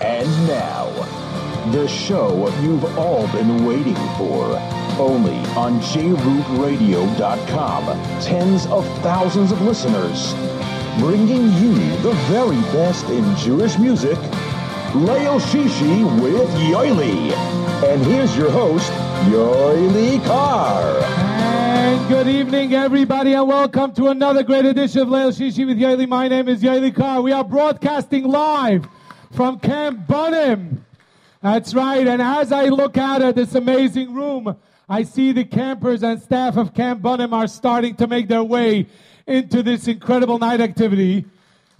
And now, the show you've all been waiting for. Only on JRootRadio.com. Tens of thousands of listeners. Bringing you the very best in Jewish music. Leil Shishi with Yoely. And here's your host, Yoely Kar. And good evening, everybody, and welcome to another great edition of Leil Shishi with Yoely. My name is Yoely Kar. We are broadcasting live from Camp Bunim. That's right. And as I look out at this amazing room, I see the campers and staff of Camp Bunim are starting to make their way into this incredible night activity.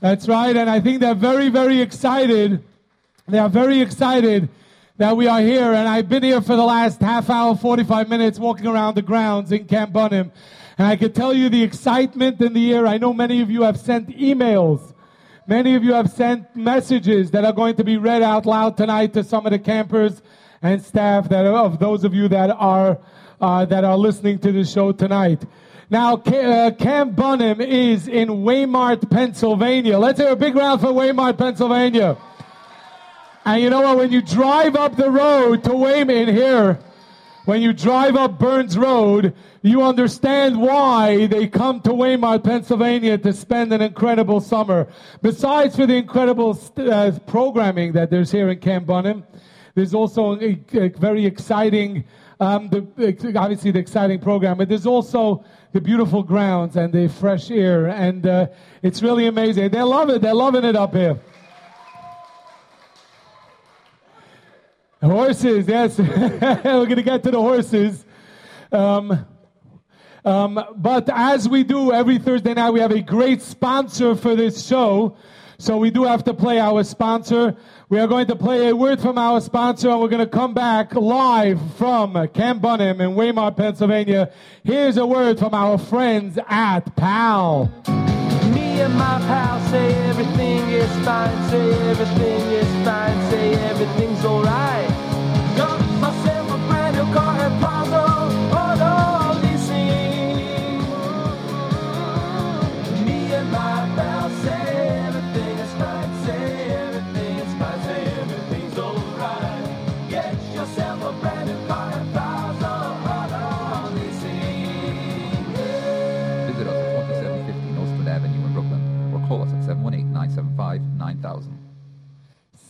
That's right. And I think they're very, very excited. They are very excited that we are here. And I've been here for the last half hour, 45 minutes, walking around the grounds in Camp Bunim. And I can tell you the excitement in the air. I know many of you have sent emails Many of you have sent messages that are going to be read out loud tonight to some of the campers and staff that of those of you that are uh, that are listening to the show tonight. Now, uh, Camp Bunim is in Waymart, Pennsylvania. Let's hear a big round for Waymart, Pennsylvania. And you know what? When you drive up the road to Waymart here, when you drive up Burns Road, you understand why they come to Waymart, Pennsylvania to spend an incredible summer. Besides for the incredible uh, programming that there's here in Camp Bunim, there's also a, a very exciting, um, the, obviously the exciting program, but there's also the beautiful grounds and the fresh air, and uh, it's really amazing. They love it. They're loving it up here. Horses, yes. We're going to get to the horses. Um, um, but as we do every Thursday night, we have a great sponsor for this show. So we do have to play our sponsor. We are going to play a word from our sponsor, and we're going to come back live from Camp Bunim in Waymart, Pennsylvania. Here's a word from our friends at PAL. Me and my pal say everything is fine, say everything is fine, say everything's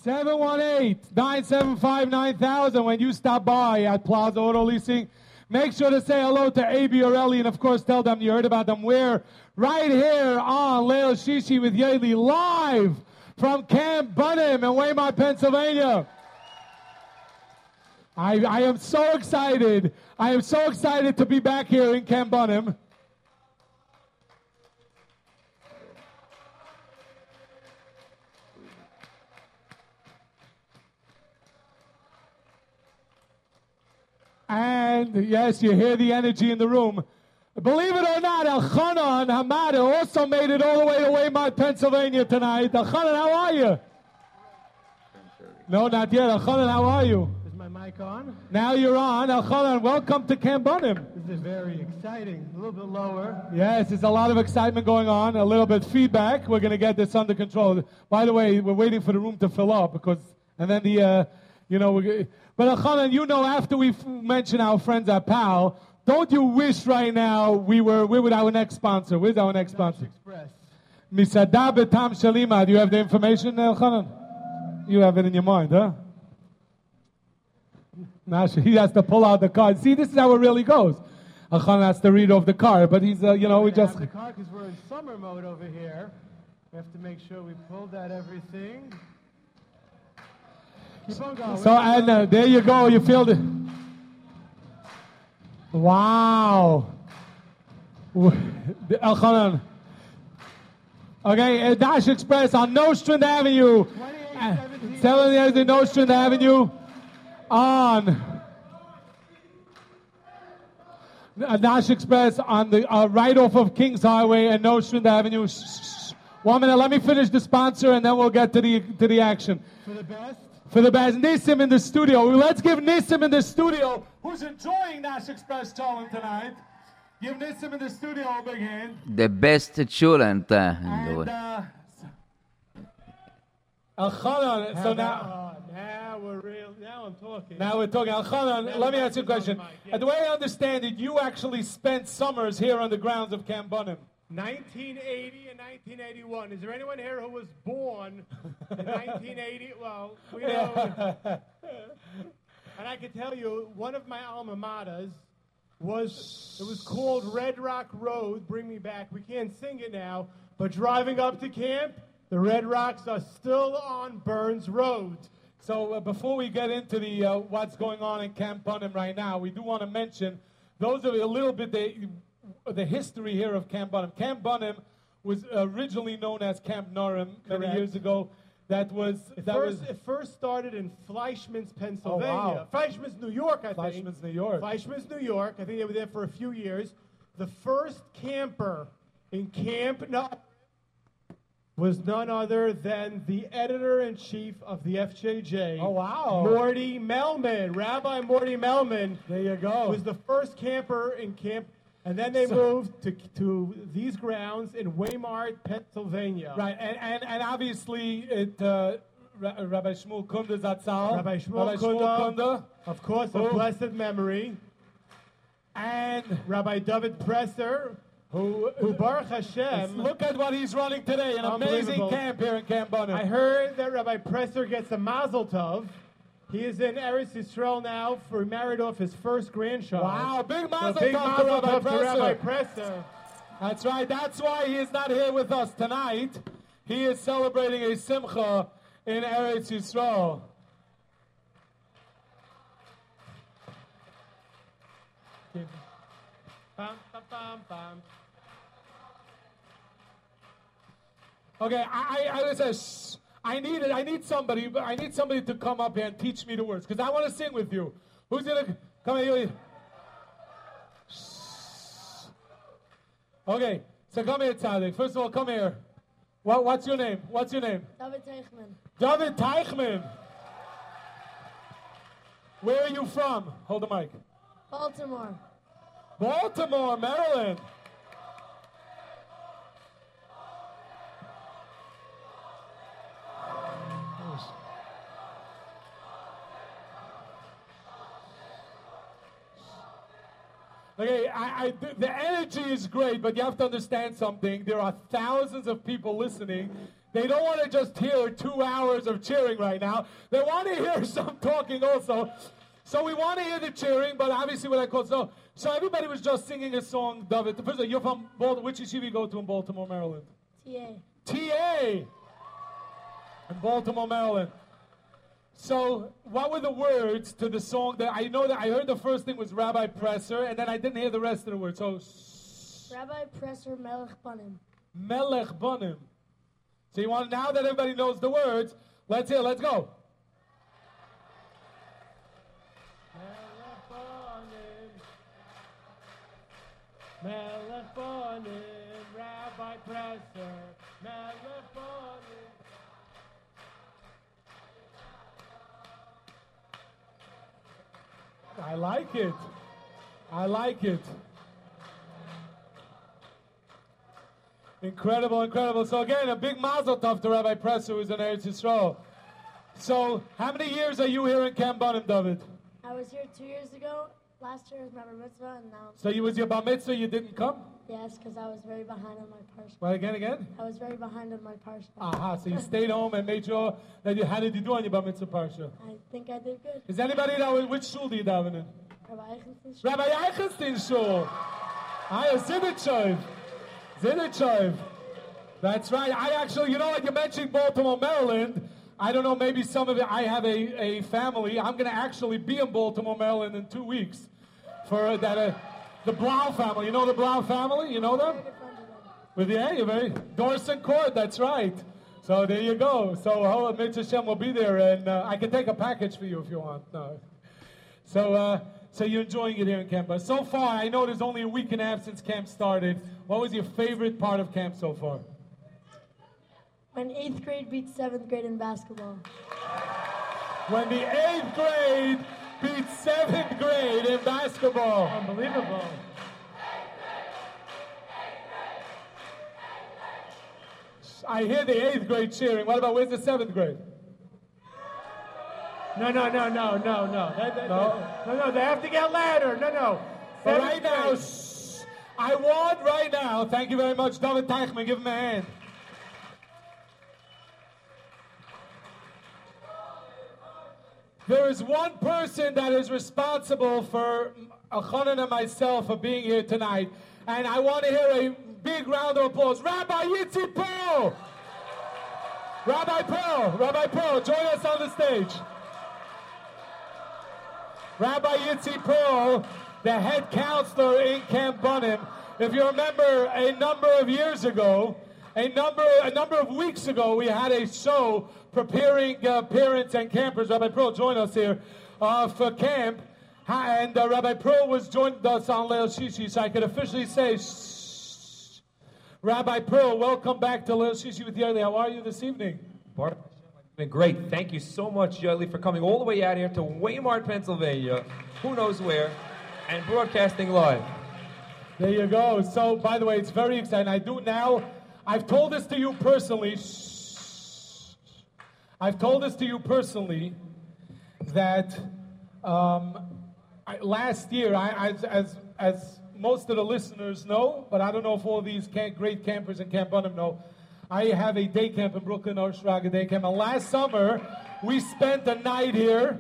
718-975-9000 when you stop by at Plaza Auto Leasing. Make sure to say hello to A.B. Orelli and, of course, tell them you heard about them. We're right here on Leil Shishi with Yoely live from Camp Bunim in Waymart, Pennsylvania. I, I am so excited. I am so excited to be back here in Camp Bunim. And yes, you hear the energy in the room. Believe it or not, Elchanan Hamada also made it all the way to Waymart, Pennsylvania tonight. Elchanan, how are you? No, not yet. Elchanan, how are you? Is my mic on? Now you're on. Elchanan, welcome to Camp Bunim. This is very exciting. A little bit lower. Yes, there's a lot of excitement going on, a little bit feedback. We're going to get this under control. By the way, we're waiting for the room to fill up because, and then the, uh, you know, we're, but Elchanan, you know, after we mention our friends at PAL, don't you wish right now we were we're with our next sponsor? Where's our next sponsor? Express. Misada Betam Shalima. Do you have the information, Elchanan? You have it in your mind, huh? Now he has to pull out the card. See, this is how it really goes. Elchanan has to read off the card, but he's, uh, you know, we just. the car because we're in summer mode over here. We have to make sure we pulled out everything. So, and uh, there you go. You feel it. Wow. Elchanan. Okay, uh, Nash Express on Nostrand Avenue. 2817. 7th Nostrand Avenue on uh, Nash Express on the uh, right off of Kings Highway and Nostrand Avenue. One minute, let me finish the sponsor and then we'll get to the to the action. For the best. For the best, Nissim in the studio. Let's give Nissim in the studio, who's enjoying Nash Express towing tonight. Give Nissim in the studio a big hand. The best children. uh, And uh, Elchanan, so now, about- oh, now we're real. Now I'm talking. now we're talking. Elchanan, Now let me ask you a question. on the Uh. The way I understand it, you actually spent summers here on the grounds of Camp Bunim. 1980 and 1981. Is there anyone here who was born in 1980? Well, we know. and I can tell you, one of my alma maters was it was called Red Rock Road. Bring me back. We can't sing it now, but driving up to camp, the Red Rocks are still on Burns Road. So uh, before we get into the uh, what's going on in Camp Bunim right now, we do want to mention those of a little bit the, the history here of Camp Bunim. Camp Bunim was originally known as Camp Norum many years ago. That was It that first, was it first started in Fleischmanns, Pennsylvania. Oh, wow. Fleischmanns, New York, I think. Fleischmanns, New York. Fleischmanns, New York. I think they were there for a few years. The first camper in Camp No was none other than the editor in chief of the FJJ. Oh, wow. Morty Melman, Rabbi Morty Melman. There you go. Was the first camper in Camp, and then they So- moved to to these grounds in Waymart, Pennsylvania. Right, and, and, and obviously it uh, Rabbi Shmuel Kunda Zatzal. Rabbi Shmuel Kunda. Of course, of blessed memory. and Rabbi David Presser, who, who Baruch Hashem. look at what he's running today. An amazing camp here in Camp. I heard that Rabbi Presser gets a mazel tov. He is in Eretz Yisrael now for he married off his first grandchild. Wow, big So mazel big tov to mazel tov to Presser. Rabbi Presser. That's right. That's why he is not here with us tonight. He is celebrating a simcha in Eretz Yisrael. Okay, I, I, I was a, shh. I need it. I need somebody. I need somebody to come up here and teach me the words because I want to sing with you. Who's gonna come here? Okay, so come here, Tzadik. First of all, come here. What, what's your name? What's your name? David Teichman, David Teichman. Where are you from? Hold the mic. Baltimore. Baltimore, Maryland. I, I, the- the energy is great, but you have to understand something. There are thousands of people listening. They don't want to just hear two hours of cheering right now. They want to hear some talking also. So we want to hear the cheering, but obviously what I call so. So everybody was just singing a song, David. First of all, you're from Baltimore. Which yeshiva you go to in Baltimore, Maryland? TA. TA in Baltimore, Maryland. So, what were the words to the song that I know that I heard the first thing was Rabbi Presser, and then I didn't hear the rest of the words. So, Rabbi Presser Melech Banim. Melech Banim. So you want now that everybody knows the words, let's hear. Let's go. Melech Bonim, Rabbi Presser, Melech Bonim. I like it. I like it. Incredible, incredible. So again, a big mazel tov to Rabbi Presser, who's in Eretz Yisrael. So, how many years are you here in Camp Bunim, David? I was here two years ago. Last year was my bar mitzvah, and now, So you was your bar mitzvah, you didn't come? yes, because I was very behind on my parsha. Well, again, again? I was very behind on my parsha. Aha, so you stayed home and made sure that you, how did you do on your bar mitzvah parsha? I think I did good. Is anybody that which shul do you daven in? Rabbi Eichenstein. Rabbi Eichenstein shul. I. Zidichov. That's right. I actually, you know what, you mentioned Baltimore, Maryland. I don't know, maybe some of it, I have a, a family. I'm going to actually be in Baltimore, Maryland in two weeks for that, uh, the Blau family. You know the Blau family? You know them? With yeah, you're very Dorson Court. That's right. So there you go. So oh, Mitzvah Shem will be there, and uh, I can take a package for you if you want. No. So uh, so you're enjoying it here in camp. But so far, I know there's only a week and a half since camp started. What was your favorite part of camp so far? When eighth grade beat seventh grade in basketball. When the eighth grade beat seventh grade in basketball. Unbelievable. I hear the eighth grade cheering. What about where's the seventh grade? No, no, no, no, no, no. That- that- No? no, no. They have to get louder. No, no. But Seventh right now, shh, I want right now, thank you very much, David Teichman, give him a hand. There is one person that is responsible for Elchanan and myself for being here tonight, and I want to hear a big round of applause. Rabbi Yitzi Pearl! Rabbi Pearl, Rabbi Pearl, join us on the stage. Rabbi Yitzi Pearl, the head counselor in Camp Bunim. If you remember, a number of years ago, a number a number of weeks ago, we had a show preparing uh, parents and campers. Rabbi Pearl join us here uh, for camp, Ha- and uh, Rabbi Pearl was joined us on Leil Shishi, so I could officially say. Shh. Rabbi Pearl, welcome back to Leil Shishi with Yerli. How are you this evening? Been great. Thank you so much, Yoli, for coming all the way out here to Waymart, Pennsylvania, who knows where, and broadcasting live. There you go. So, by the way, it's very exciting. I do now. I've told this to you personally. Shh. I've told this to you personally that um, I, last year, I, as, as, as most of the listeners know, but I don't know if all these camp, great campers in Camp Bunim know, I have a day camp in Brooklyn, Arshraga Day Camp. And last summer, we spent a night here,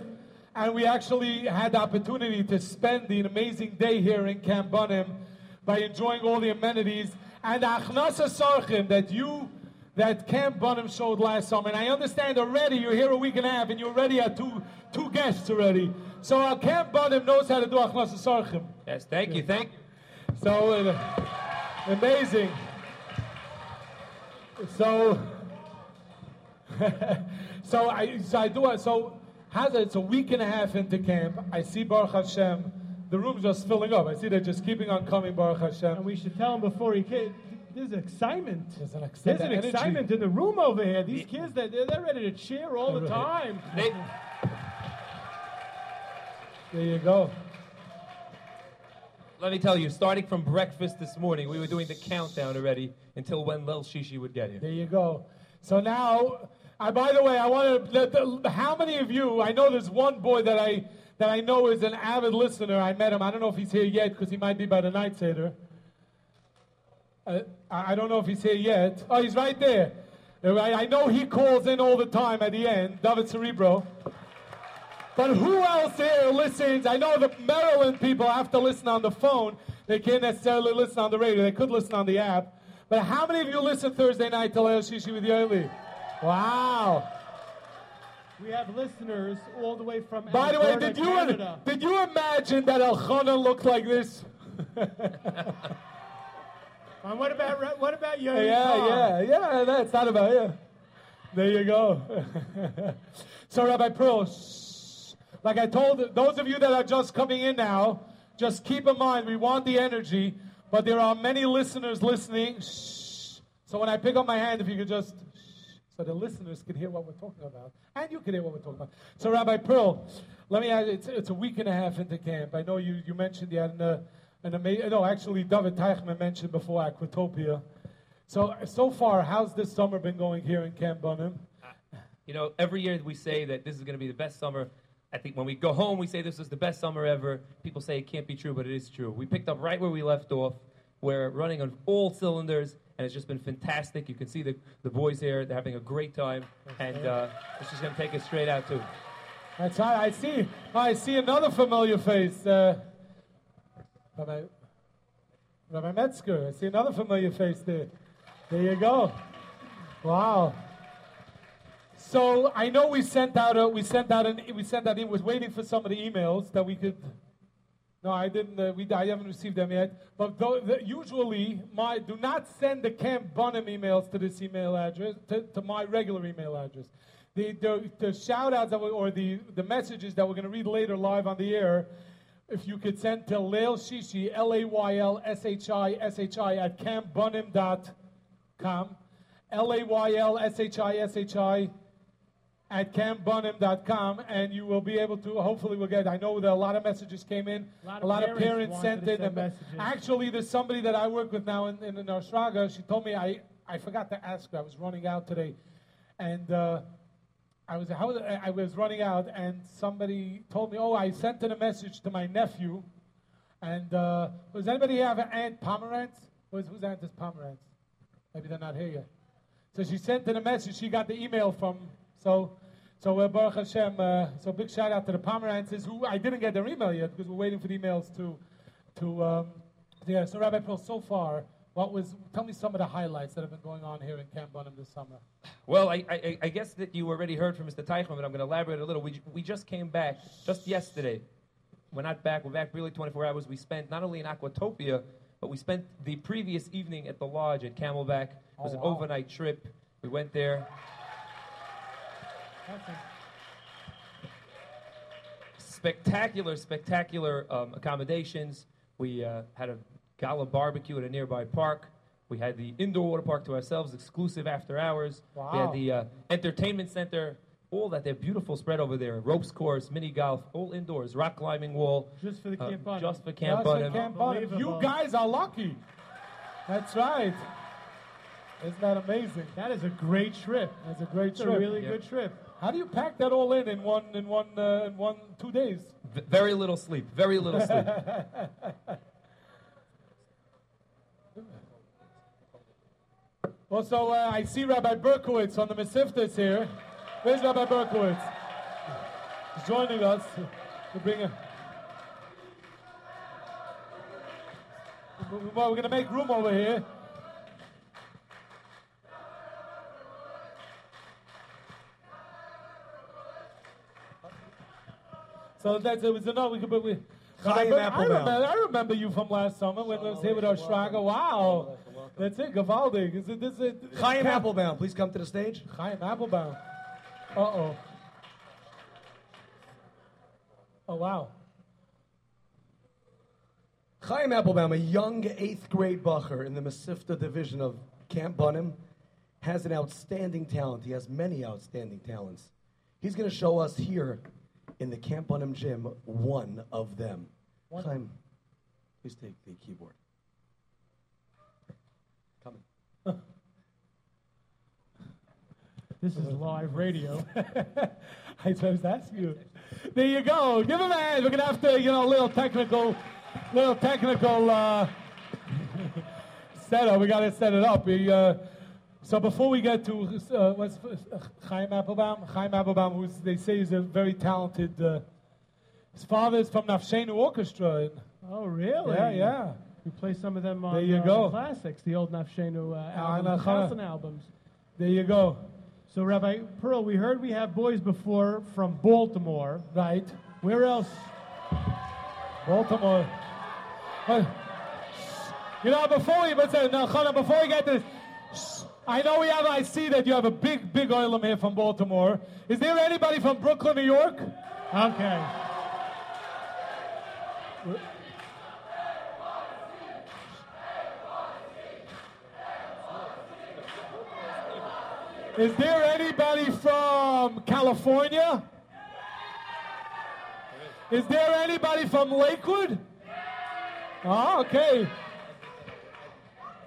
and we actually had the opportunity to spend the amazing day here in Camp Bunim by enjoying all the amenities and Achnasa Sarchim that you that Camp Bunim showed last summer. And I understand already you're here a week and a half and you already had two two guests already. So uh, Camp Bunim knows how to do Achnasa Sarchim. Yes, thank you, thank you. So uh, amazing. So so I so I do it. So how's it? It's a week and a half into camp. I see Baruch Hashem. The room's just filling up. I see they're just keeping on coming, Baruch Hashem. And we should tell him before he kid. There's excitement. There's an ex- There's an energy. excitement in the room over here. These kids, they're, they're ready to cheer all the time. They, There you go. let me tell you, starting from breakfast this morning, we were doing the countdown already until when Lil Shishi would get here. There you go. So now, I, by the way, I want to. How many of you? I know there's one boy that I that I know is an avid listener. I met him. I don't know if he's here yet because he might be by the night seder. Uh, I I don't know if he's here yet. Oh, he's right there. Uh, I, know he calls in all the time at the end. David Cerebro. But who else here listens? I know the Maryland people have to listen on the phone. They can't necessarily listen on the radio. They could listen on the app. But how many of you listen Thursday night to Shishi with Yoli? Wow. We have listeners all the way from By the way, did you Canada. did you imagine that Elchana looked like this? And what about what about your yeah, yeah, yeah. That's not about you. There you go. so, Rabbi Pearl, like I told those of you that are just coming in now, just keep in mind we want the energy, but there are many listeners listening. So when I pick up my hand, if you could just, so the listeners can hear what we're talking about, and you can hear what we're talking about. So, Rabbi Pearl, let me ask. It's, it's a week and a half into camp. I know you you mentioned you had an, uh, an amazing. No, actually, David Teichman mentioned before Aquatopia. So so far, how's this summer been going here in Camp Bunim? You know, every year we say that this is going to be the best summer. I think when we go home, we say this is the best summer ever. People say it can't be true, but it is true. We picked up right where we left off. We're running on all cylinders, and it's just been fantastic. You can see the, the boys here; they're having a great time, and uh, it's just going to take us straight out too. That's right. I see. I see another familiar face. Uh, Rabbi, Rabbi Metzger. I see another familiar face there. There you go. Wow. So I know we sent out a we sent out an we sent out in was waiting for some of the emails that we could. No, I didn't. Uh, we I haven't received them yet. But though, the, usually, my do not send the Camp Bunim emails to this email address to, to my regular email address. The the, the shout outs or the the messages that we're going to read later live on the air. If you could send to Lail Shishi, L A Y L S H I S H I at campbunham.com. L A Y L S H I S H I at campbunham.com, and you will be able to, hopefully, we'll get, I know that a lot of messages came in. A lot A of lot of parents parents wanted sent in. send messages. Actually, there's somebody that I work with now in, in, in. She told me, I, I forgot to ask her. I was running out today. And uh, I was? I was running out, and somebody told me, "Oh, I sent in a message to my nephew." And uh, does anybody have an aunt Pomerantz? Who's, whose aunt is Pomerantz? Maybe they're not here yet. So she sent in a message. She got the email from. So, so uh, Baruch Hashem. Uh, so big shout out to the Pomerantzes who I didn't get their email yet because we're waiting for the emails to, to. Um, yeah. So Rabbi Pearl, so far, what was? Tell me some of the highlights that have been going on here in Camp Bunim this summer. Well, I, I, I guess that you already heard from Mr. Teichman, but I'm going to elaborate a little. We, we just came back just yesterday. We're not back. We're back really 24 hours. We spent not only in Aquatopia, but we spent the previous evening at the lodge at Camelback. It was Oh, an wow. overnight trip. We went there. Spectacular, spectacular um, accommodations. We uh, had a gala barbecue at a nearby park. We had the indoor water park to ourselves, exclusive after hours. Wow. We had the uh, entertainment center, all that. They're beautiful spread over there. Ropes course, mini golf, all indoors. Rock climbing wall. Just for the uh, Camp Bunim. Just for Camp That's Bunim. in Camp You guys are lucky. That's right. Isn't that amazing? That is a great trip. That's a great It's a trip. really Yeah. good trip. How do you pack that all in in one in one uh, in one two days? V- very little sleep. Very little sleep. Also, uh, I see Rabbi Berkowitz on the Mesiftas here. Where's Rabbi Berkowitz? He's joining us to bring a. Well, we're going to make room over here. So that's it enough. We could, we. Chaim I Applebaum. remember, I remember you from last summer when I was here with our Shraga. Wow, that's it, Gevaldig. Is it this? It, Chaim Applebaum, please come to the stage. Chaim Applebaum. Uh oh. Oh wow. Chaim Applebaum, a young eighth grade bacher in the Mesifta division of Camp Bunim, has an outstanding talent. He has many outstanding talents. He's going to show us here in the Camp Bunim gym one of them. Chaim, please take the keyboard. Coming. This is live radio. I was asking you. There you go. Give him a hand. We're gonna have to, you know, a little technical, little technical uh, setup. We gotta set it up. We, uh, so before we get to uh, what's uh, Chaim Applebaum? Chaim Applebaum, who they say is a very talented. Uh, his father is from Nafshenu Orchestra. oh, really? Yeah, yeah. We play some of them on There you uh, go. the classics, the old Nafshenu uh, Ah, albums, Nachana. Albums. There you go. So, Rabbi Pearl, we heard we have boys before from Baltimore. Right. Where else? Baltimore. You know, before we, but uh, no, before we get this, I know we have, I see that you have a big, big oilum here from Baltimore. Is there anybody from Brooklyn, New York? Okay. Is there anybody from California? Is there anybody from Lakewood? Oh, okay.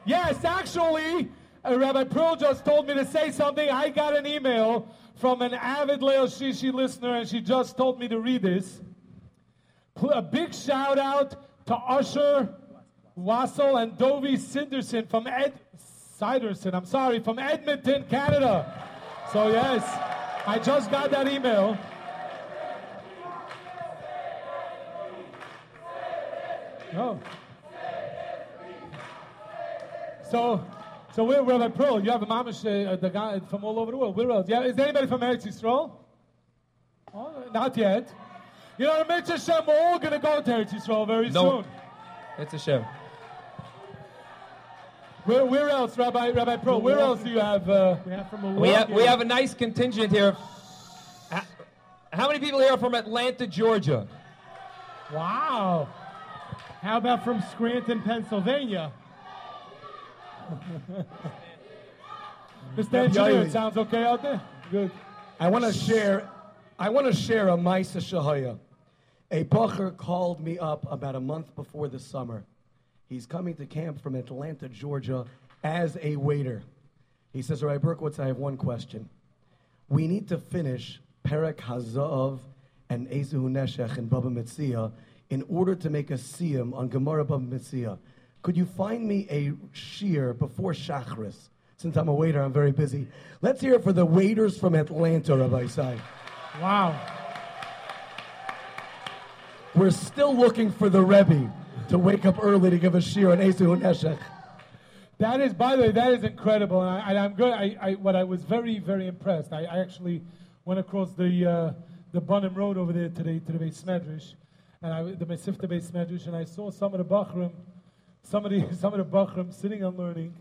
Yes, actually, uh, Rabbi Pearl just told me to say something. I got an email from an avid Leil Shishi listener, and she just told me to read this. A big shout out to Usher Wassel and Dovie Sinderson from Ed Siderson, I'm sorry, from Edmonton, Canada. So yes, I just got that email. Oh. So, so we're Rabbi Pearl. You have a mamish, uh, the guy from all over the world. Where else? Yeah, is there anybody from Eretz Yisrael? Oh, not yet. You know, the Mitzvah Shem, we're all going to go to Eretz Yisrael very No. soon. It's a show. Where, where else, Rabbi, Rabbi Pearl? Where else do you have? Uh, We have from Milwaukee. We have, we have a nice contingent here. H- How many people here are from Atlanta, Georgia? wow. How about from Scranton, Pennsylvania? Mr. Engineer, it sounds okay out there? Good. I want to share. I want to share a Maaseh Shehaya. A bacher called me up about a month before the summer. He's coming to camp from Atlanta, Georgia, as a waiter. He says, "All right, Berkowitz, I have one question. we need to finish Perek Hazahav and Ezehu Neshech and Baba Metzia in order to make a siyum on Gemara Baba Metzia. Could you find me a shiur before Shachris? Since I'm a waiter, I'm very busy. Let's hear it for the waiters from Atlanta, Rabbi Sai. Wow. We're still looking for the Rebbe to wake up early to give a shiur on Ezehu Neshech. That is, by the way, that is incredible. And, I, and I'm good. I, I, what I was very, very impressed. I, I actually went across the uh, the Bunham Road over there today to the Beis Medrash, and I, the Mesifta Beis Medrash, and I saw some of the Bachrim, some of the some of the Bachrim sitting and learning,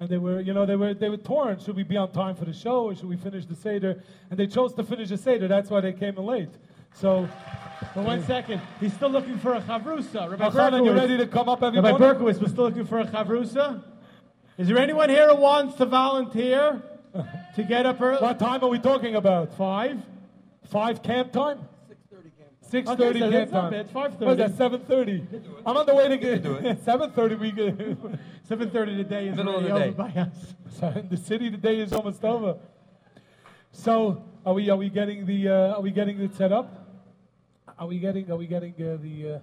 and they were, you know, they were they were torn. Should we be on time for the show, or should we finish the seder? And they chose to finish the seder. That's why they came in late. So, But one second. He's still looking for a chavrusa. Rabbi you ready to come up, Rabbi? Berkowitz, we're still looking for a chavrusa. Is there anyone here who wants to volunteer to get up early? What time are we talking about? Five? Five camp time? Six Okay, thirty so camp time. It's 5:30. What is that? Seven thirty. I'm on the way to get. it. Seven thirty. We get. 7.30 today is Middle of already the over day. by us. So the city today is almost over. So are we? Are we getting the? Uh, are we getting it set up? Are we getting? Are we getting uh, the?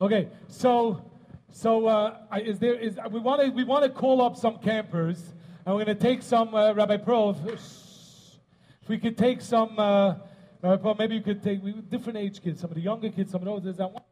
Uh... Okay. So, so uh, is there? Is we want to? We want to call up some campers, and we're going to take some. Uh, Rabbi Pearl, if, if we could take some. Rabbi maybe you could take different age kids, some of the younger kids, some of those. Is that one?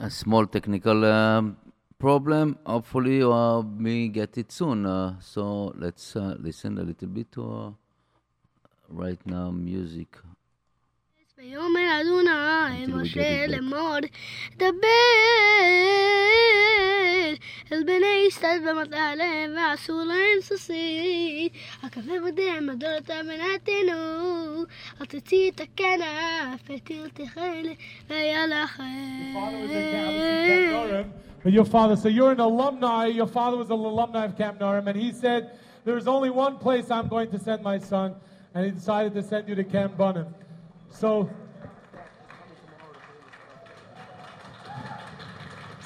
A small technical um, problem. Hopefully, uh, we get it soon. Uh, so let's uh, listen a little bit to uh, right now music. ביום יעזונה הם משה לאמור דבר אל בני סתד במטה להם ועשו להם סוסית הקווה בדם הדורת אמנתנו אל תצאי את הכנף ותלתחל והיה לכם But your father, so you're an alumni, your father was an alumni of Camp Norum, and he said, there's only one place I'm going to send my son, and he decided to send you to Camp Bunim. So,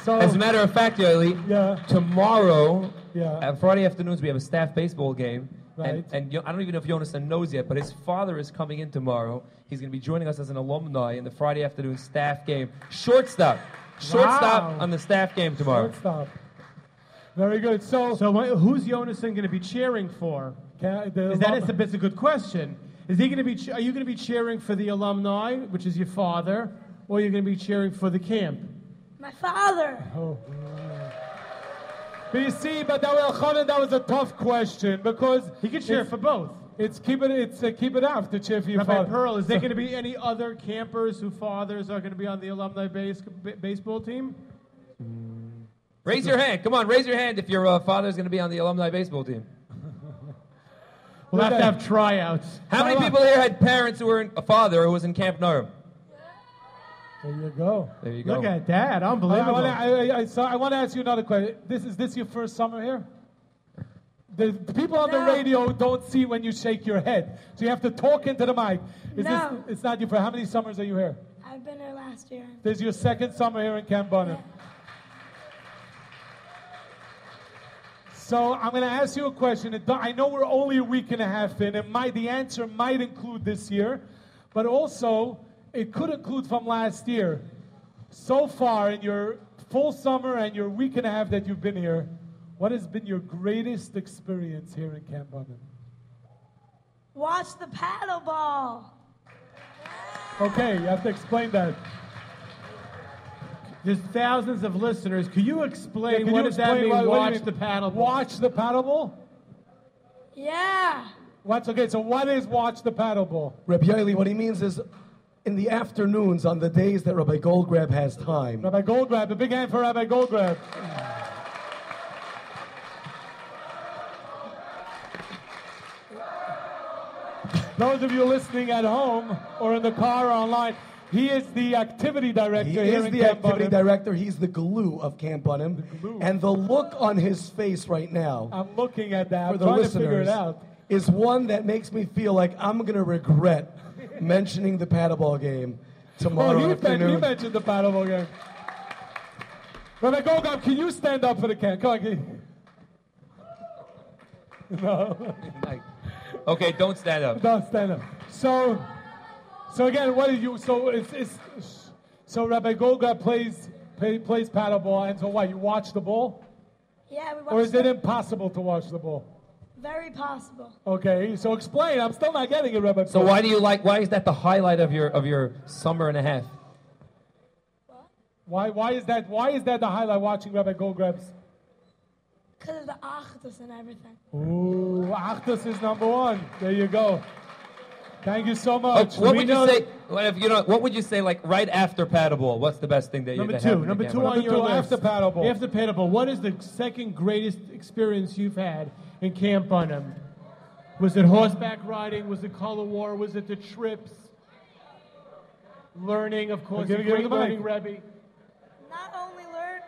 so As a matter of fact, Yoely, Yeah. tomorrow, Yeah. at Friday afternoons, we have a staff baseball game. Right. And, and I don't even know if Jonathan knows yet, but his father is coming in tomorrow. He's going to be joining us as an alumni in the Friday afternoon staff game. Shortstop. Shortstop Wow. on the staff game tomorrow. shortstop. Very good. So, So wh- who's Yonason going to be cheering for? Ca- the Is that alum- is a, that's a good question. Is he going to be? Are you going to be cheering for the alumni, which is your father, or are you going to be cheering for the camp? My father. Oh. But you see, but that was, that was a tough question because He can cheer for both. It's keep it. It's uh, keep it out to cheer for your Rabbi father. Pearl, is there going to be any other campers whose fathers are going to be on the alumni base, b- baseball team? Raise your hand. Come on, raise your hand if your uh, father's going to be on the alumni baseball team. We'll have to have tryouts. How many people here had parents who were in, a father who was in Camp Naram? There you go. There you go. Look at that, I, I, unbelievable. wanna, I, I, I, so I want to ask you another question. This is this your first summer here? The, the people on the radio don't see when you shake your head, so you have to talk into the mic. Is No. this? It's not you. For How many summers are you here? I've been here last year. This is your second summer here in Camp Bunim. So I'm going to ask you a question. I know we're only a week and a half in, and the answer might include this year, but also it could include from last year. So far in your full summer and your week and a half that you've been here, what has been your greatest experience here in Camp Bunim? Watch the paddle ball. Okay, you have to explain that. There's thousands of listeners. Could you explain Yeah, can what you does that mean? what- what watch mean? the paddle ball. Watch the paddle ball? Yeah. What's okay? So what is watch the paddle ball? Reb Yoely, what he means is, in the afternoons on the days that Rabbi Goldgrab has time. Rabbi Goldgrab, a big hand for Rabbi Goldgrab. Those of you listening at home or in the car or online, he is the activity director He here is in the Camp activity Bunim. director. He's the glue of Camp Bunim. glue. And the look on his face right now I'm looking at that. for I'm the trying to figure it listeners out. is one that makes me feel like I'm going to regret mentioning the paddleball game Oh, tomorrow he, men- he afternoon. mentioned the paddleball game. Rabbi Goldgrab, can you stand up for the camp? Come on, can you? No. Okay, don't stand up. Don't stand up. So, so again, what did you? So it's, it's so Rabbi Goldgrab plays play, plays paddleball, and so what? You watch the ball, Yeah, we watched or is it impossible to watch the ball? very possible. Okay, so explain. I'm still not getting it, Rabbi. So why do you like? Why is that the highlight of your of your summer and a half? What? Why why is that? Why is that the highlight? Watching Rabbi Goldgrab's. Because of the achdus and everything. Ooh, Achdus is number one. There you go. Thank you so much. what We would you say? What if you know? What would you say? Like right after paddleball, what's the best thing that you Number that two, happened number two on your list. after paddleball. After paddleball, what is the second greatest experience you've had in Camp Bunim? Was it horseback riding? Was it color war? Was it the trips? Learning, of course, give- a give great the mic. learning Rebbe. Not only learn,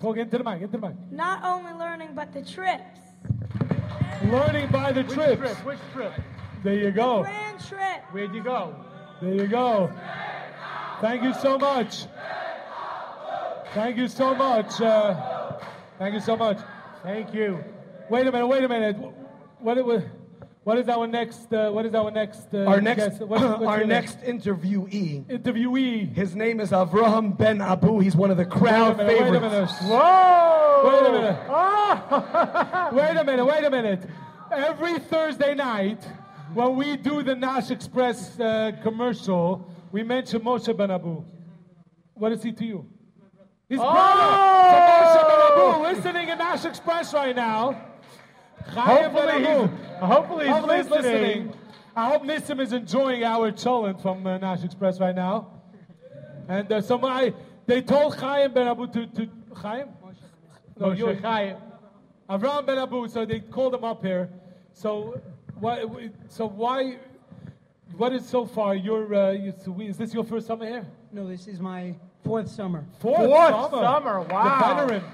Talk into the mic. Into the mic. not only learning, but the trips. Learning by the Which trips. trip? Which trip? There you go. Grand trip. Where'd you go? There you go. Thank you so much. Thank you so much. Uh, thank you so much. Thank you. Wait a minute. Wait a minute. What? What, what is our next? Uh, what is our next? Uh, Our next, guest? What- our your next interviewee, interviewee. his name is Avraham Ben Abu. He's one of the crowd wait a minute. Wait a favorites. minute. Whoa! Wait a minute. wait a minute. Wait a minute. Every Thursday night, when we do the Nash Express uh, commercial, we mention Moshe Ben Abu. What is he to you? His Oh! brother. Moshe Ben Abu, listening in Nash Express right now. Hopefully he's, hopefully he's Hopefully he's listening. listening. I hope Nissim is enjoying our cholent from uh, Nash Express right now. And uh, somebody, they told Chaim Ben Abu to, to Chaim? No, Moshe you Chaim. Avram Ben Abu, so they called him up here. So, why, so why, what is so far your, uh, you- so we- is this your first summer here? No, this is my fourth summer. Fourth, Fourth summer, wow. The veteran.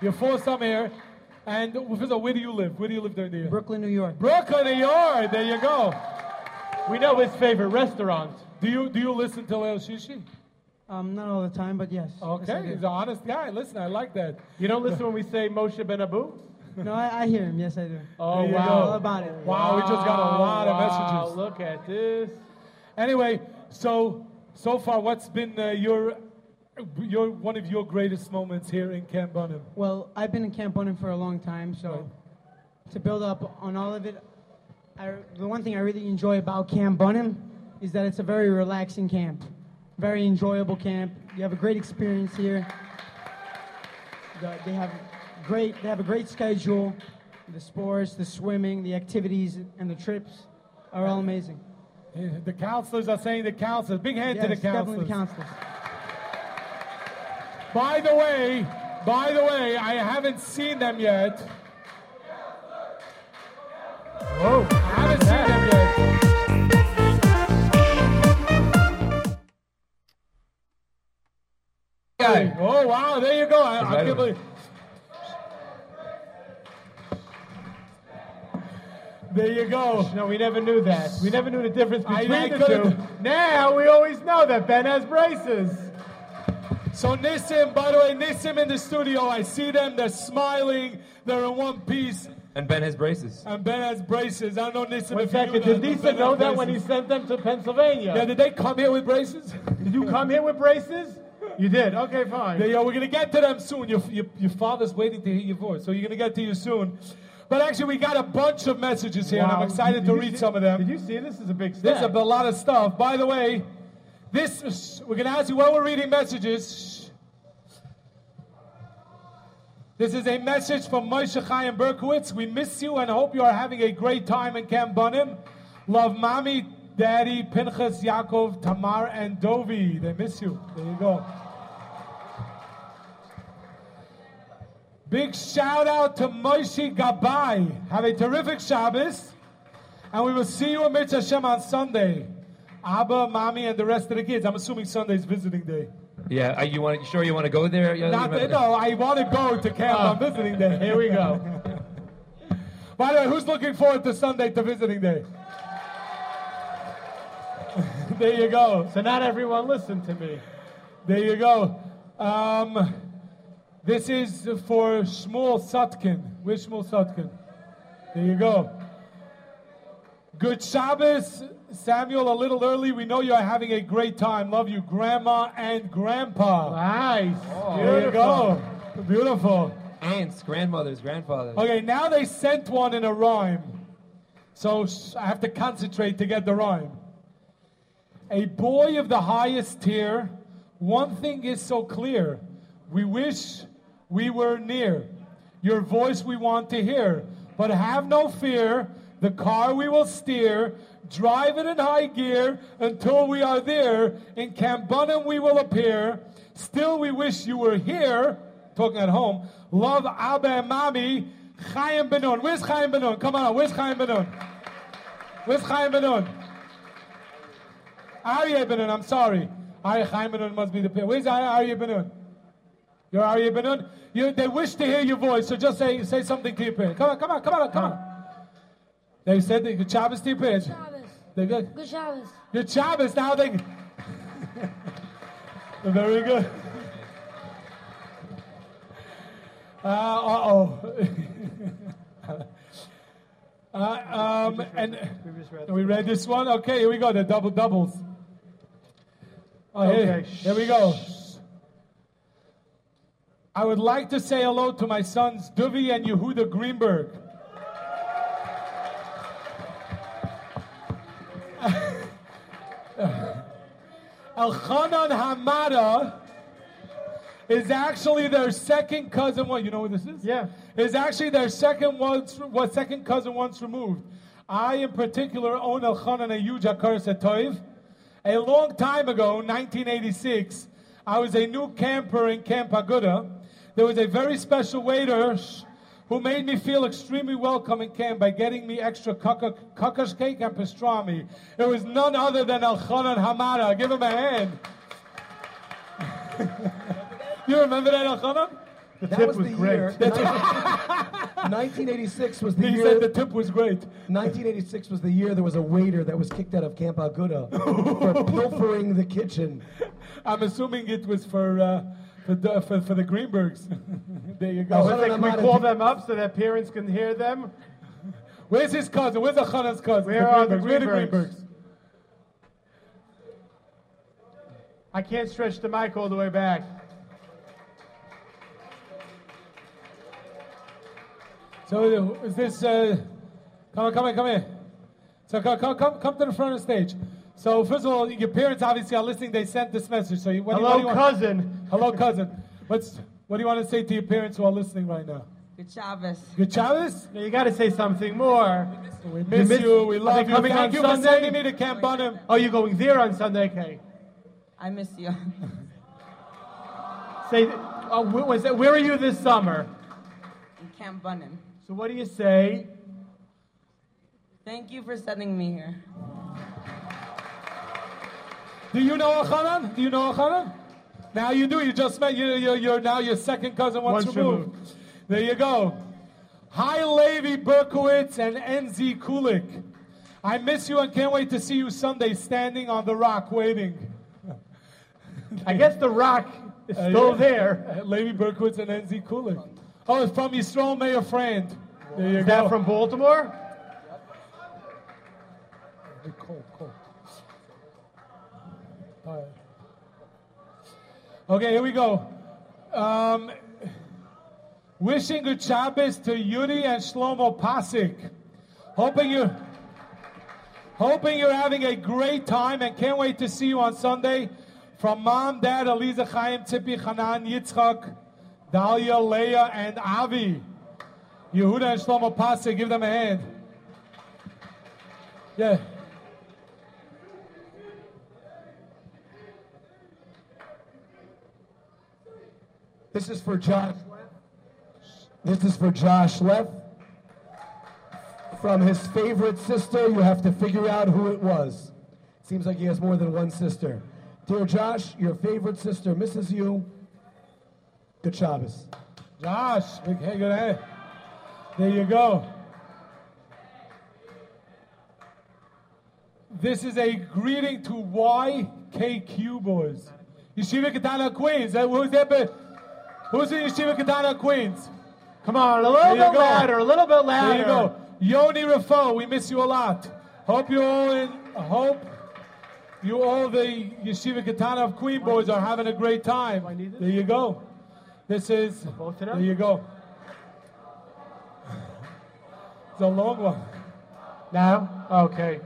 Your fourth summer here. And first of all, where do you live? Where do you live during the year? Brooklyn, New York. Brooklyn, New York. There you go. We know his favorite restaurant. Do you do you listen to Leil Shishi? Um, not all the time, but yes. Yes, Okay, do. he's an honest guy. Listen, I like that. You don't listen when we say Moshe Ben Abu? No, I, I hear him. Yes, I do. Oh, There wow. All about it. Wow, we just got a lot of messages. Look at this. Anyway, so so far, what's been uh, your your one of your greatest moments here in Camp Bunim? Well, I've been in Camp Bunim for a long time, so to build up on all of it, I, the one thing I really enjoy about Camp Bunim is that it's a very relaxing camp, very enjoyable camp. You have a great experience here. The- They have great. They have a great schedule. The sports, the swimming, the activities, and the trips are all amazing. The counselors are saying the counselors. Big hand Yes, to the counselors. definitely the counselors. By the way, by the way, I haven't seen them yet. Whoa, I haven't seen them yet. Guy. Oh wow, there you go. I, I can't believe. There you go. No, we never knew that. We never knew the difference between I the couldn't- two. Now we always know that Ben has braces. So Nissim, by the way, Nissim in the studio, I see them. They're smiling. They're in one piece. And Ben has braces. And Ben has braces. I don't know Nissim. One if you second, did that, but Lisa Ben know that when he sent them to Pennsylvania? Yeah, did they come here with braces? Did you come here with braces? You did. Okay, fine. Yeah, yo, we're gonna get to them soon. Your, your, your father's waiting to hear your voice, so you're gonna get to you soon. But actually, we got a bunch of messages here, and I'm excited Did to read see- some of them. Did you see this? is a big step. There's a, a lot of stuff. By the way, this is, we're gonna ask you while we're reading messages. This is a message from Moshe Chaim Berkowitz. We miss you and hope you are having a great time in Camp Bunim. Love, mommy. Daddy, Pinchas, Yaakov, Tamar, and Dovi. They miss you. There you go. Big shout out to Moshe Gabai. Have a terrific Shabbos. And we will see you at Mitzvah Hashem on Sunday. Abba, Mommy, and the rest of the kids. I'm assuming Sunday's visiting day. Yeah, are you want? You sure you want to go there? Not you no, I want to go to camp on visiting day. Here we go. By the way, who's looking forward to Sunday to visiting day? there you go. So not everyone listened to me. There you go. Um, this is for Shmuel Sutkin. Where's Shmuel Sutkin? There you go. Good Shabbos, Samuel. A little early. We know you're having a great time. Love you, Grandma and Grandpa. Nice. There you go. Beautiful. Aunts, grandmothers, grandfathers. Okay, now they sent one in a rhyme. So I have to concentrate to get the rhyme. A boy of the highest tier, one thing is so clear. We wish we were near. Your voice we want to hear. But have no fear, the car we will steer, drive it in high gear until we are there. In Camp we will appear. Still we wish you were here. Talking at home. Love Abba and Mami. Chaim Benun. Where's Chaim Benun? Come on, where's Chaim Benun? Where's Chaim Benun? Aryeh Benun, I'm sorry. Aryeh Chaim Benun must be the pair. Where's Aryeh Benun? You're Aryeh Benun? You, they wish to hear your voice, so just say say something to your parents. Come on, come on, come on, come on. They said they good Shabbos to your parents. Shabbos. They're good. Good Shabbos. Good Shabbos. Now they. Very good. Uh oh. uh, um, and we read this one. Okay, here we go. The double doubles. Oh, here, Okay. here we go. I would like to say hello to my sons Duvi and Yehuda Greenberg. Elchanan Hamada is actually their second cousin. What you know what this is? Yeah. Is actually their second once what second cousin once removed. I in particular own Elchanan a huge Toiv. A long time ago, 1986, I was a new camper in Camp Aguda. There was a very special waiter who made me feel extremely welcome in camp by getting me extra kaka- kakash cake and pastrami. It was none other than Elchanan Hamada. Give him a hand. you remember that, Elchanan? The That tip was, was, the great. year. 1986 was the He year. He said the tip was great. 1986 was the year there was a waiter that was kicked out of Camp Aguda for pilfering the kitchen. I'm assuming it was for uh, for, the, for, for the Greenbergs. there you Oh, go. Let's can we call them up so that parents can hear them? Where's his cousin? Where's Elchanan's cousin? Where are the Greenbergs. Where are the Greenbergs? Greenbergs? I can't stretch the mic all the way back. So is this? Uh, come on, come on, come here. So come, come, come, come to the front of the stage. So first of all, your parents obviously are listening. They sent this message. So you, what do you- what Hello, do you want- cousin. Hello, cousin. What's what do you want to say to your parents who are listening right now? Good Shabbos. Good Shabbos. Yeah, you got to say something more. We miss miss- you. We love you. coming Thank on you for sending me to Camp Bunim. Oh, you're going there on Sunday, okay? I miss you. Say, oh, where, was that, where are you this summer? In Camp Bunim. So what do you say? Thank you for sending me here. Do you know Elchanan? Do you know Elchanan? Now you do. You just met. You, you're, you're now your second cousin once, Once removed. There you go. Hi, Levi Berkowitz and NZ Kulik. I miss you and can't wait to see you Sunday standing on the rock waiting. I guess the rock is Uh, still yeah. there. Uh, Levi Berkowitz and NZ Kulik. Oh, it's from Yisrael Meir Friend. There you Is go. that from Baltimore? Cool. All right. Okay, here we go. Um, wishing good Shabbos to Yuri and Shlomo Pasik. Hoping you, hoping you're having a great time and can't wait to see you on Sunday. From mom, dad, Eliza, Chaim, Tzipi, Hanan, Yitzchak, Dalia, Leah, and Avi. Yehuda and Shlomo Pasik, give them a hand. Yeah. This is for Josh. This is for Josh Leff. From his favorite sister, you have to figure out who it was. Seems like he has more than one sister. Dear Josh, your favorite sister misses you. Good Shabbos. Josh, okay, good day. There you go. This is a greeting to YKQ boys. Yeshiva Katana Queens. Who's that? Who's in Yeshiva Katana Queens? Come on, a little bit go. louder, a little bit louder. There you go. Yoni Rafo, we miss you a lot. Hope you all in, hope you all the Yeshiva Katana of Queen boys are having a great time. There you go. This is there you go. It's a long one. Now? Okay.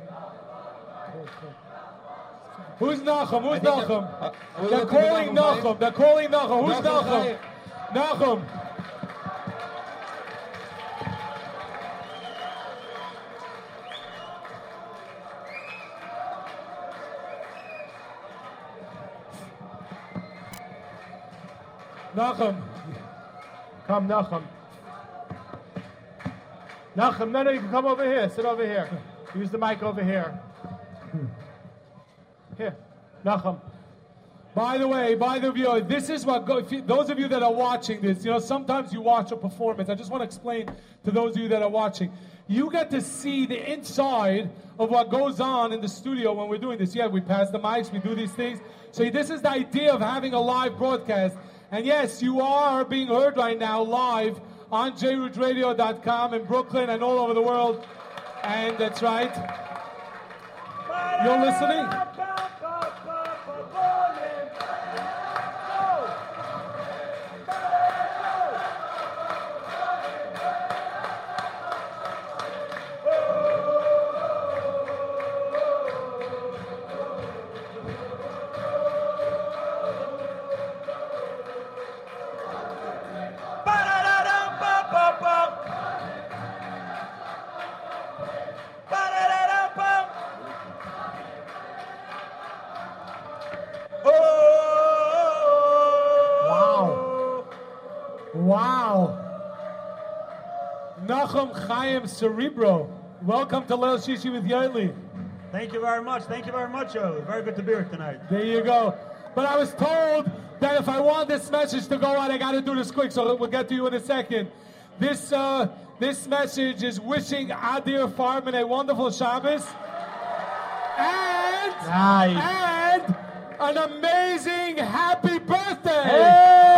Who's Nachum? Who's Nachum? uh, we They're calling Nachum Nachum. They're calling Nachum. Who's Nachum Nachum? Nachum. Come, Nachum. Nachum, no, no, you can come over here. Sit over here. Use the mic over here. Here, Nachum. By the way, by the way, this is what go, you, those of you that are watching this, you know, sometimes you watch a performance. I just want to explain to those of you that are watching. You get to see the inside of what goes on in the studio when we're doing this. Yeah, we pass the mics, we do these things. So this is the idea of having a live broadcast. And yes, you are being heard right now live on jrootradio.com in Brooklyn and all over the world. And that's right. You're listening? Nachum am Cerebro. Welcome to Leil Shishi with Yoely. Thank you very much. Thank you very much, Joe. Very good to be here tonight. There you go. But I was told that if I want this message to go out, I got to do this quick. So we'll get to you in a second. This uh, this message is wishing Adir Farman a wonderful Shabbos and and an amazing happy birthday. Happy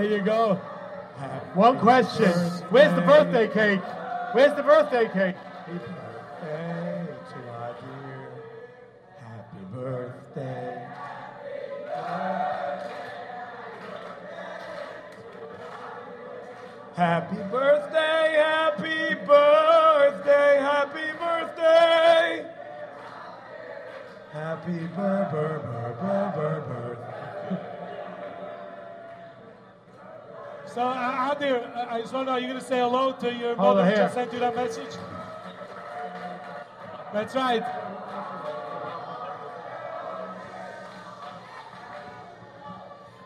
There you go. One question. Where's the birthday cake? Where's the birthday cake? Happy birthday. Happy birthday, happy birthday, happy birthday. Happy bur bur bur bur bur So, uh, Adir, uh, I just want to know, are you going to say hello to your Hold mother on who just sent you that message? That's right.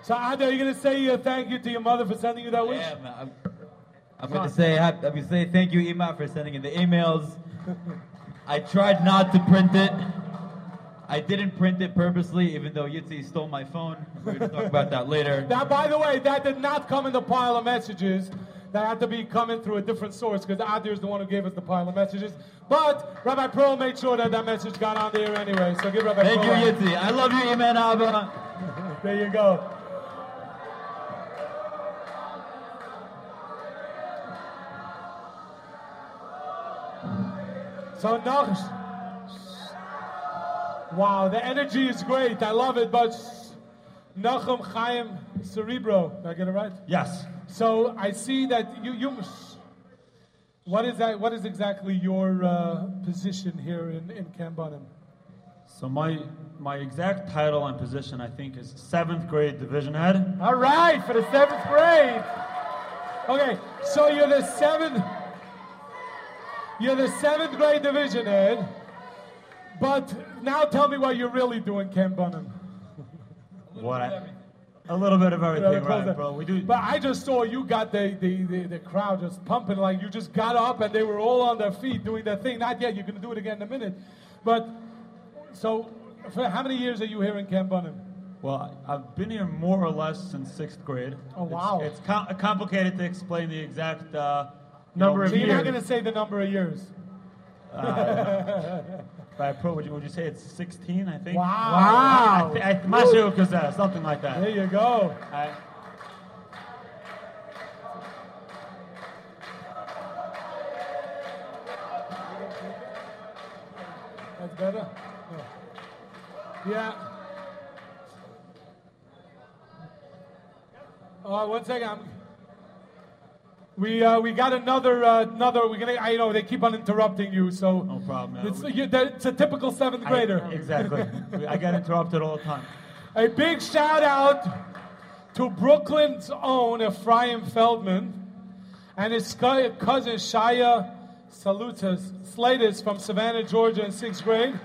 So, Adir, are you going to say uh, thank you to your mother for sending you that wish? Yeah, man. I'm, I'm going to say, I'm going to say thank you, Ima, for sending in the emails. I tried not to print it. I didn't print it purposely, even though Yitzi stole my phone. We're going to talk about that later. Now, by the way, that did not come in the pile of messages. That had to be coming through a different source because Adir is the one who gave us the pile of messages. But Rabbi Pearl made sure that that message got on there anyway. So give Rabbi Thank you, Pearl. a- Yitzi. I love you, Iman Abba. There you go. So Nach, wow, the energy is great. I love it. But Nachum Chaim Cerebro, did I get it right? Yes. So I see that you you What is that? What is exactly your uh, position here in in Camp Bunim? So my my exact title and position, I think, is seventh grade division head. All right, for the seventh grade. Okay, so you're the seventh. You're the seventh grade division head. But now tell me what you're really doing, Ken Bunim. What? I, a little bit of everything, right, bro? We do. But I just saw you got the, the, the, the crowd just pumping, like you just got up and they were all on their feet doing their thing. Not yet, you're going to do it again in a minute. But, so, for how many years are you here in Ken Bunim? Well, I've been here more or less since sixth grade. Oh, wow. It's, it's com- complicated to explain the exact uh, Number know, of so you're not going to say the number of years. Uh, By pro, would you, would you say it's 16, I think? Wow. I, I. Mashu Kazaa, something like that. There you go. I, That's better? Yeah. Yeah. Uh, one second. We uh, we got another uh, another. We're gonna. I know they keep on interrupting you, so no problem. It's, you, it's a typical seventh I- grader. exactly. I get interrupted all the time. A big shout out to Brooklyn's own Ephraim Feldman and his cousin Shia Salutas Slatus from Savannah, Georgia in sixth grade.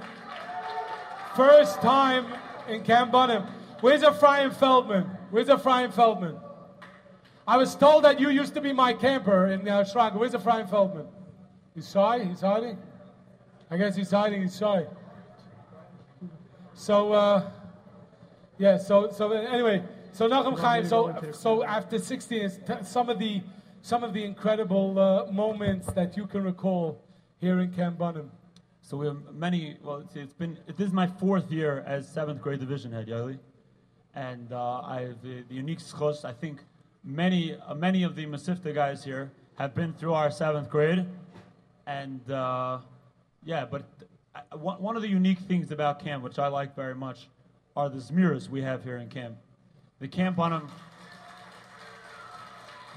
First time in Camp Bunim. Where's Ephraim Feldman? Where's Ephraim Feldman? I was told that you used to be my camper in uh, Shrag. Where's Ephraim Feldman? He's shy? He's hiding? I guess he's hiding. He's shy. So, uh, yeah, so so anyway, so Nachum Chaim. So so after 16, is t- some of the some of the incredible uh, moments that you can recall here in Camp Bunim. So we have many. Well, it's, it's been. This is my fourth year as seventh grade division head, Yoely, and uh, I have the, the unique schos. I think many uh, many of the Mesivta guys here have been through our seventh grade, and uh, yeah. But I, one one of the unique things about camp, which I like very much, are the zmiras we have here in camp. The camp on them.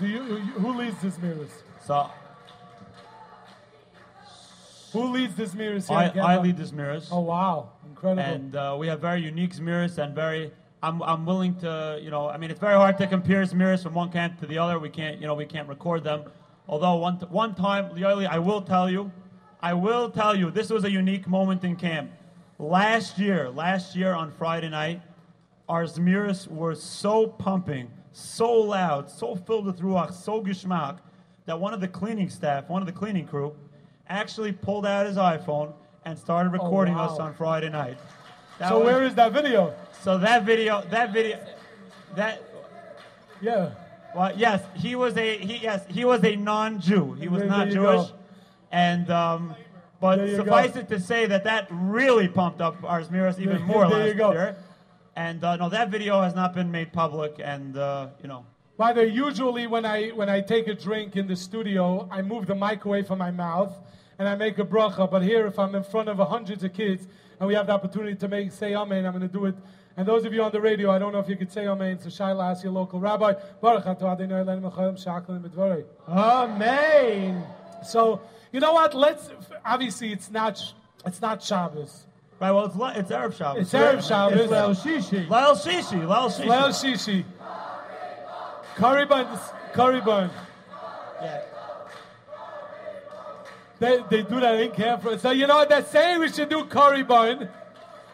You, who leads this mirrors? So Who leads this mirrors here? I, I lead this mirrors. Oh wow, incredible! And uh, we have very unique mirrors and very. I'm, I'm willing to, you know, I mean, it's very hard to compare mirrors from one camp to the other. We can't, you know, we can't record them. Although one, one time, Lioli, I will tell you, I will tell you, this was a unique moment in camp. Last year, last year on Friday night, our Zmiris were so pumping, so loud, so filled with ruach, so geschmack, that one of the cleaning staff, one of the cleaning crew, actually pulled out his iPhone and started oh, recording us wow. on Friday night. That so was- where is that video? So that video, that video, that. Yeah. Well, yes, he was a he. Yes, he was a non-Jew. He was There- not there Jewish, go. and um, but suffice go. it to say that that really pumped up our even There- more there last you go. year. And uh, no, that video has not been made public, and uh, you know. By the way, usually when I when I take a drink in the studio, I move the mic away from my mouth and I make a bracha. But here, if I'm in front of hundreds of kids and we have the opportunity to make say amen, I'm going to do it. And those of you on the radio, I don't know if you could say amen. So Shaila, ask your local rabbi. Baruch atah Adonai Eloheinu melech haolam she'akelim b'dvarei. Amen. So you know what? Let's obviously it's not it's not Shabbos. Right. Well, it's it's Arab Shabbos. It's Arab Shabbos. It's Leil Shishi. Leil Shishi. Leil Shishi. Leil Shishi. Curry bun. Curry bun. Yeah. They, they do that in camp. So you know what they're saying? We should do curry bun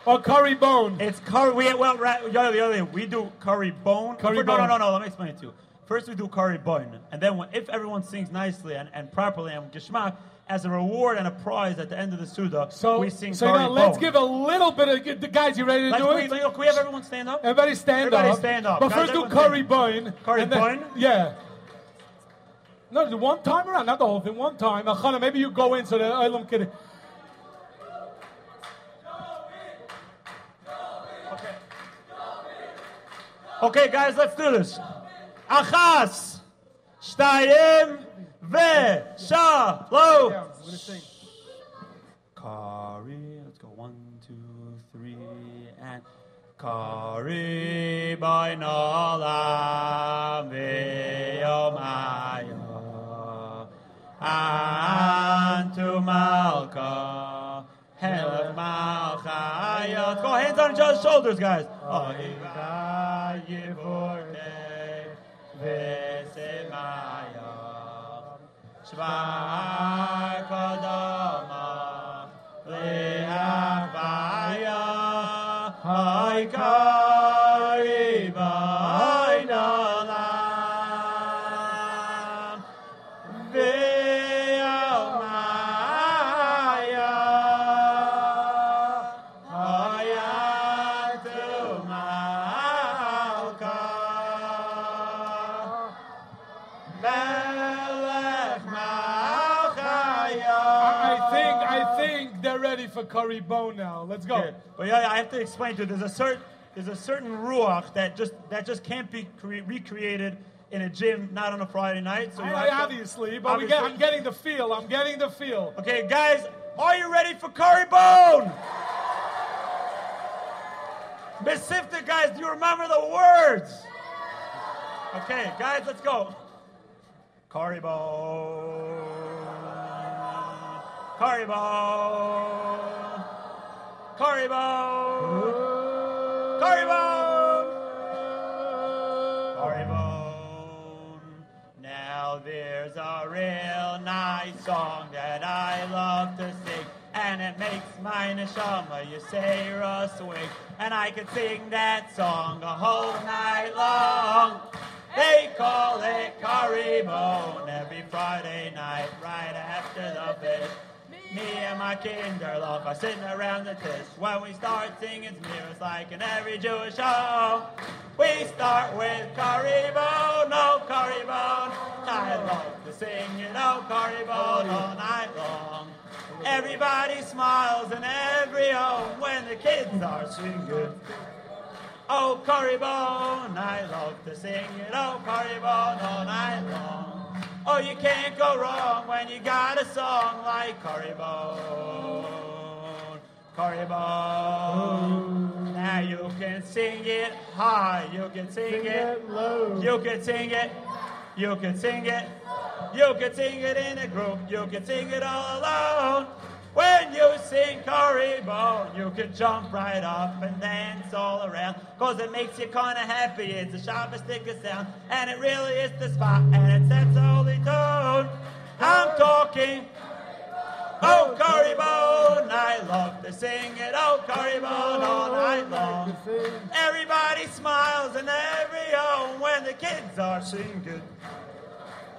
or curry bone. It's curry. We well, right, Yoely, Yoely, we do curry bone. Curry no, no, bone. no, no. Let me explain it to you. First, we do curry bone, and then when, if everyone sings nicely and, and properly and geschmack, as a reward and a prize at the end of the suda, So, we sing so curry know, let's bone. give a little bit of the guys. You ready to Let's- do we- it? can we have everyone stand up? Everybody stand Everybody up. stand up. But Guys, first do curry bun. Curry and then- bun? Yeah. No, the one time around, not the whole thing. One time. Uh, Achana, maybe you go in so the uh, Olam can. Okay, guys, let's do this. Achas, shtayim, ve, shalom. Kari, let's go one, two, three, and Kari by Nalam Ve'yomaya Antu Malka, Malchayot. Go hands on each other's shoulders, guys. Vesemaya. Shvar Kodama Leavaya. Hai curry bone now. Let's go. Okay. But yeah, I have to explain to you. There's a certain there's a certain ruach that just that just can't be cre- recreated in a gym, not on a Friday night. So I- have to- obviously, but we get, I'm getting the feel. I'm getting the feel. Okay, guys, are you ready for curry bone? Besifta, guys, do you remember the words? Okay, guys, let's go. Curry bone. Curry bone. Curry bone. Curry bone. Now there's a real nice song that I love to sing, and it makes my neshama Yisera swing, and I could sing that song a whole night long. They call it curry bone every Friday night, right after the fish. Me and my kinderlock are sitting around the dish. When we start singing smears like in every Jewish show, we start with bone, oh bone. I love to sing it, curry bone all night long. Everybody smiles in every home when the kids are singing. Oh, curry bone, I love to sing it. Oh, curry bone all night long. Oh, you can't go wrong when you got a song like curry bone, curry bone. Now you can sing it high, you can sing, it low, you can sing it, you can sing it, you can sing it in a group, you can sing it all alone. When you sing curry you can jump right up and dance all around. Cause it makes you kinda happy, it's a Shabbos sticker sound. And it really is the spot, and it sets holy tone. I'm talking, oh curry bone, I love to sing it, oh curry bone all night long. Everybody smiles in every home when the kids are singing.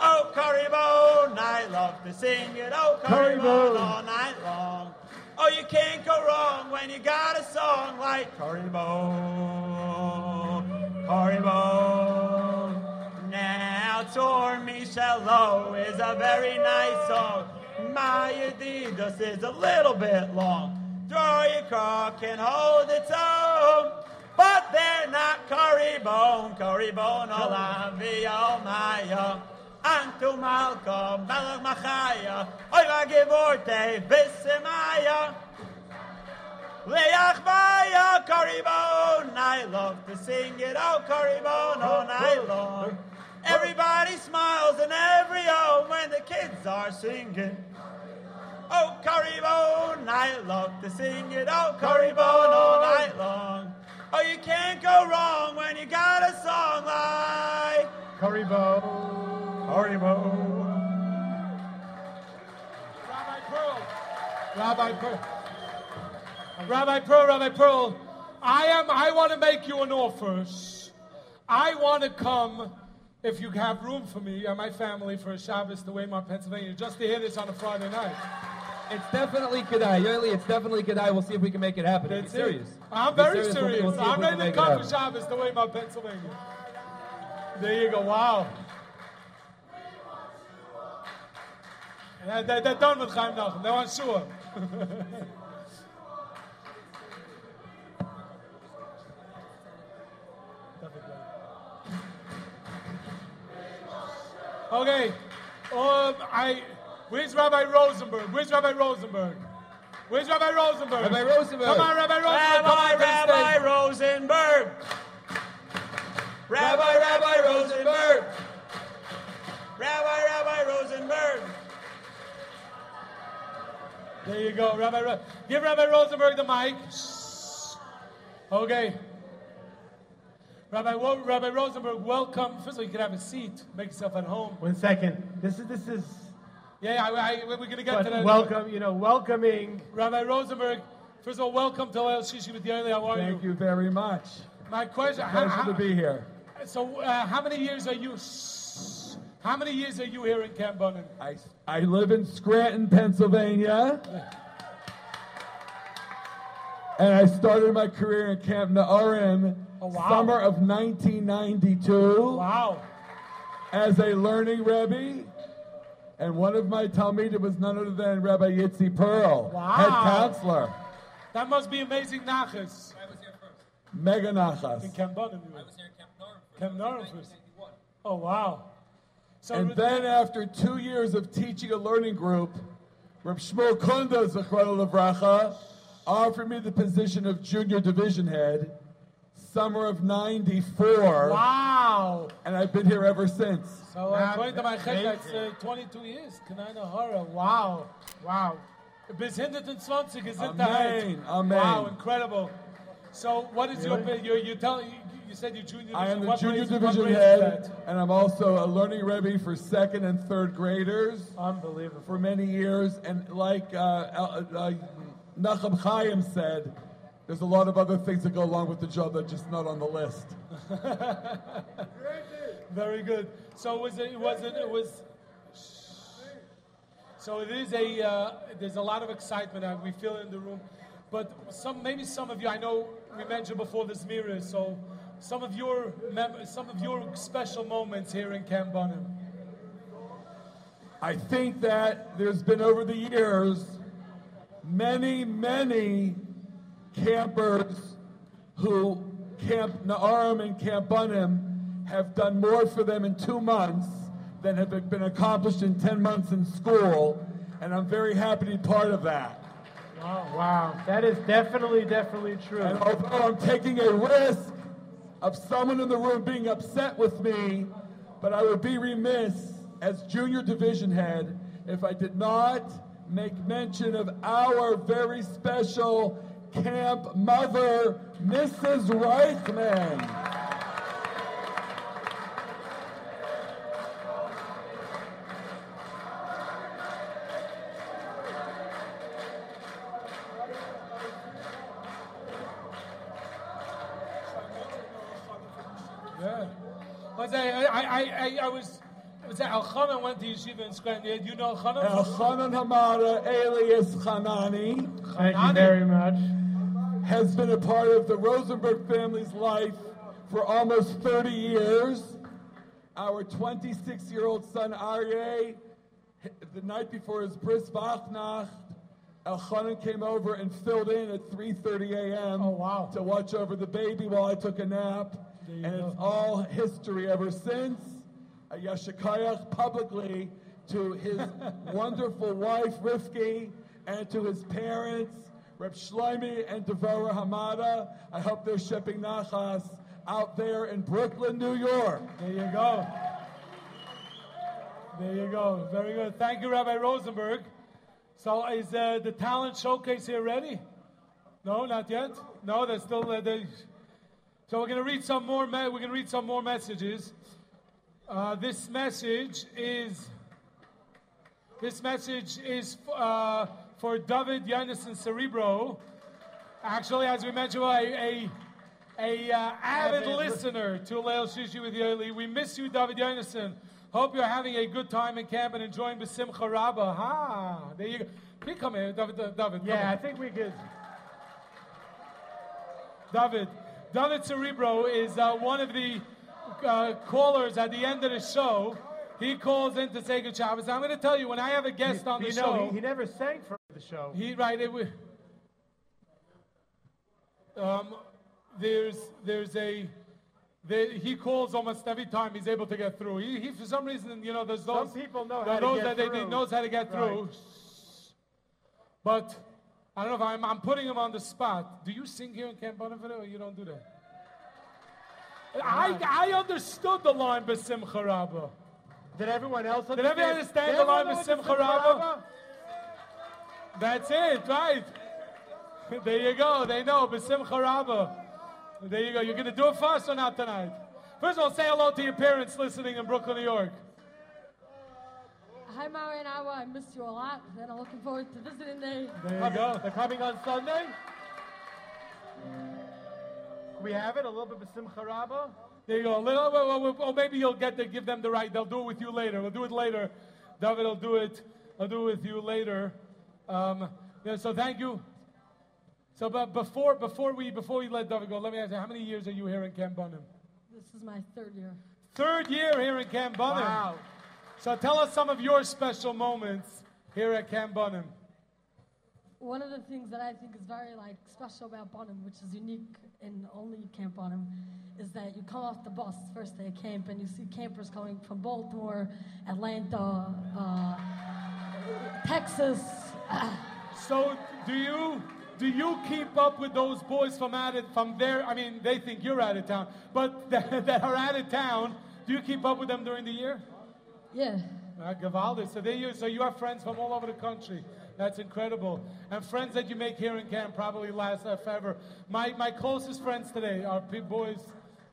Oh, curry bone, I love to sing it. Oh, curry, bone, all night long. Oh, you can't go wrong when you got a song like curry bone, curry bone. Now, Tor Michelot is a very nice song. My Adidas is a little bit long. Throw your cock and hold its own. But they're not curry bone, curry bone, Olavio oh, Maya. Oh. Antu Malcolm, Melech Machaya, Oiva Gevorte, Visimaya. Leach Maya, Karibon. I love to sing it, oh Karibon, all night long. Everybody smiles in every home when the kids are singing. Oh, Caribone, I love to sing it. Oh, Caribone, all night long. Oh, you can't go wrong when you got a song like Rabbi Pearl. Rabbi Pearl. Rabbi Pearl, Rabbi Pearl, I am I want to make you an offer. I want to come if you have room for me and my family for a Shabbos to Waymar, Pennsylvania, just to hear this on a Friday night. It's definitely Kedai. Yoely, it's definitely Kedai. We'll see if we can make it happen. That's serious. I'm very We'll- serious. we'll I'm ready to come for. Shabbos to Waymar, Pennsylvania. There you go. Wow. Yeah, they, they're done with Chaim Nachum. They're on Shua. okay. Um, I. Where's Rabbi Rosenberg? Where's Rabbi Rosenberg? Where's Rabbi Rosenberg? Rabbi Rosenberg. Come on, Rabbi Rosenberg. Rabbi, on Rabbi. Rosenberg. Rabbi, Rabbi Rosenberg. Rabbi, Rabbi Rosenberg. There you go, Rabbi. Ro- Give Rabbi Rosenberg the mic. Okay. Rabbi, Wo- Rabbi Rosenberg, welcome. First of all, you can have a seat. Make yourself at home. One second. This is this is. Yeah, I, I, we're going to get to that. welcome, you know, welcoming. Rabbi Rosenberg, first of all, welcome to Leil Shishi with Yoely. How are you? Thank you very much. My question. Pleasure how- to be here. So, uh, how many years are you? How many years are you here in Camp Bunim? I, I live in Scranton, Pennsylvania. And I started my career in Camp Na'arim, oh, summer of 1992. Wow. As a learning Rebbe. And one of my Talmidim was none other than Rabbi Yitzi Pearl, Wow. head counselor. That must be amazing nachas. Mega Nachas. In Camp Bunim. I was here in Camp Na'arim. Camp Na'arim first. Oh wow. So and then after two years of teaching a learning group, Reb Shmuel Kunda, Zechron Levracha, offered me the position of junior division head, summer of 94. Wow. And I've been here ever since. So uh, according to my check, that's uh, 22 years. Kanana Hara. Wow. Wow. Bis 120 is it Amen. Amen. Wow, incredible. So what is Really? your you you tell you, you said you junior I am the What junior what division head, and I'm also a learning Rebbe for second and third graders. Unbelievable. For many years, and like uh, uh, uh, Nachum Chaim said, there's a lot of other things that go along with the job that are just not on the list. Very good. So was it was it it was so it is a uh, there's a lot of excitement uh, we feel in the room, but some maybe some of you I know we mentioned before this mirror so some of your mem- some of your special moments here in Camp Bunim. I think that there's been over the years many, many campers who Camp Na'arim and Camp Bunim have done more for them in two months than have been accomplished in 10 months in school, and I'm very happy to be part of that. Wow, wow, that is definitely, definitely true. And although I'm taking a risk of someone in the room being upset with me, but I would be remiss as junior division head if I did not make mention of our very special camp mother, Mrs. Reichman. Yeah. Was I I I, I, I was was that Elchanan went to yeshiva in Scranton. Do you know Elchanan? Elchanan Hamada, alias Hanani. Thank you very much. Has been a part of the Rosenberg family's life for almost 30 years. Our 26 year old son Aryeh, the night before his bris Vachnach, Elchanan came over and filled in at 3:30 a.m. Oh wow! To watch over the baby while I took a nap, and it's all history ever since. A Yashikayach publicly to his wonderful wife Rifki and to his parents, Reb Shlomi and Devora Hamada. I hope they're shipping nachas out there in Brooklyn, New York. There you go. There you go. Very good. Thank you, Rabbi Rosenberg. So is uh, the talent showcase here ready? No, not yet. No, they're still. Uh, they... So we're going to read some more. Me- we're going to read some more messages. Uh, this message is. This message is uh, for David Yanison Cerebro. Actually, as we mentioned, a, a, a uh, avid, listener to Leil Shishi with Yoely. We miss you, David Yanison. Hope you're having a good time in camp and enjoying Besimcha Rabbah. Ha! There you go. You come here, David? David Yeah, I think we could. David. David Cerebro is uh, one of the uh, callers at the end of the show. He calls in to say good Shabbos. I'm going to tell you, when I have a guest on the you know, show, he, he never sang for the show. He right. It, um, there's there's a there, he calls almost every time he's able to get through. He, he for some reason you know there's those Some people know how to get that they, they knows how to get through. Right. But I don't know if I'm I'm putting him on the spot. Do you sing here in Camp Bonavita or you don't do that? I, I understood the line Besimcha Rabbah. Did everyone else Did everyone understand? understand Did the line everyone know Besimcha what Rabbah? That's it, right? There you go. They know. B'simcha Rabba. There you go. You're going to do it for us or not tonight? First of all, say hello to your parents listening in Brooklyn, New York. Hi, Mara and Awa. I missed you a lot, and I'm looking forward to visiting the. There you go. They're coming on Sunday. Can we have it a little bit of Simcha Rabbah? There you go. A little, well, well, well, maybe you'll get to give them the right. They'll do it with you later. We'll do it later. David will do it. I'll do it with you later. Um, yeah, so thank you. So, but before before we before we let David go, let me ask you, how many years are you here in Camp Bunim? This is my third year. Third year here in Camp Bunim. Wow. So tell us some of your special moments here at Camp Bunim. One of the things that I think is very like special about Bunim, which is unique in only Camp Bunim, is that you come off the bus first day of camp and you see campers coming from Baltimore, Atlanta, uh, Texas. So do you do you keep up with those boys from out of, from there? I mean, they think you're out of town, but that, that are out of town. Do you keep up with them during the year? Yeah. Uh, Gevaldig. So they you so you have friends from all over the country. That's incredible. And friends that you make here in camp probably last uh, forever. My my closest friends today are pe- boys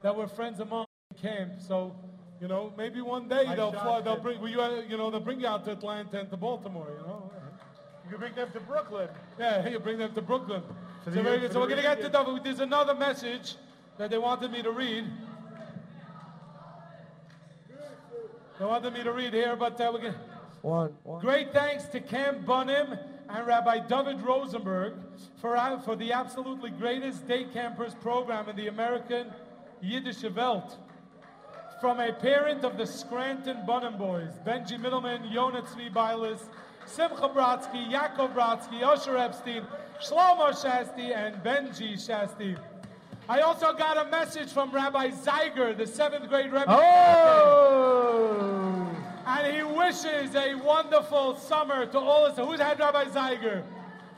that were friends among camp. So. You know, maybe one day My they'll fly, they'll bring well, you, uh, you know they'll bring you out to Atlanta and to Baltimore. You know, You can bring them to Brooklyn. yeah, you bring them to Brooklyn. For So, the- very good. so we're going to get to reunion. David. There's another message that they wanted me to read. They wanted me to read here, but uh, we're going One, one. Great thanks to Camp Bunim and Rabbi David Rosenberg for, uh, for the absolutely greatest day campers program in the American Yiddish Welt. From a parent of the Scranton Bunim boys, Benji Middleman, Yonah Tzvi Bailis, Simcha Brodsky, Yaakov Brodsky, Osher Epstein, Shlomo Shasti, and Benji Shasti. I also got a message from Rabbi Zeiger, the seventh grade Rebbe. Oh! And he wishes a wonderful summer to all of us. Who's had Rabbi Zeiger?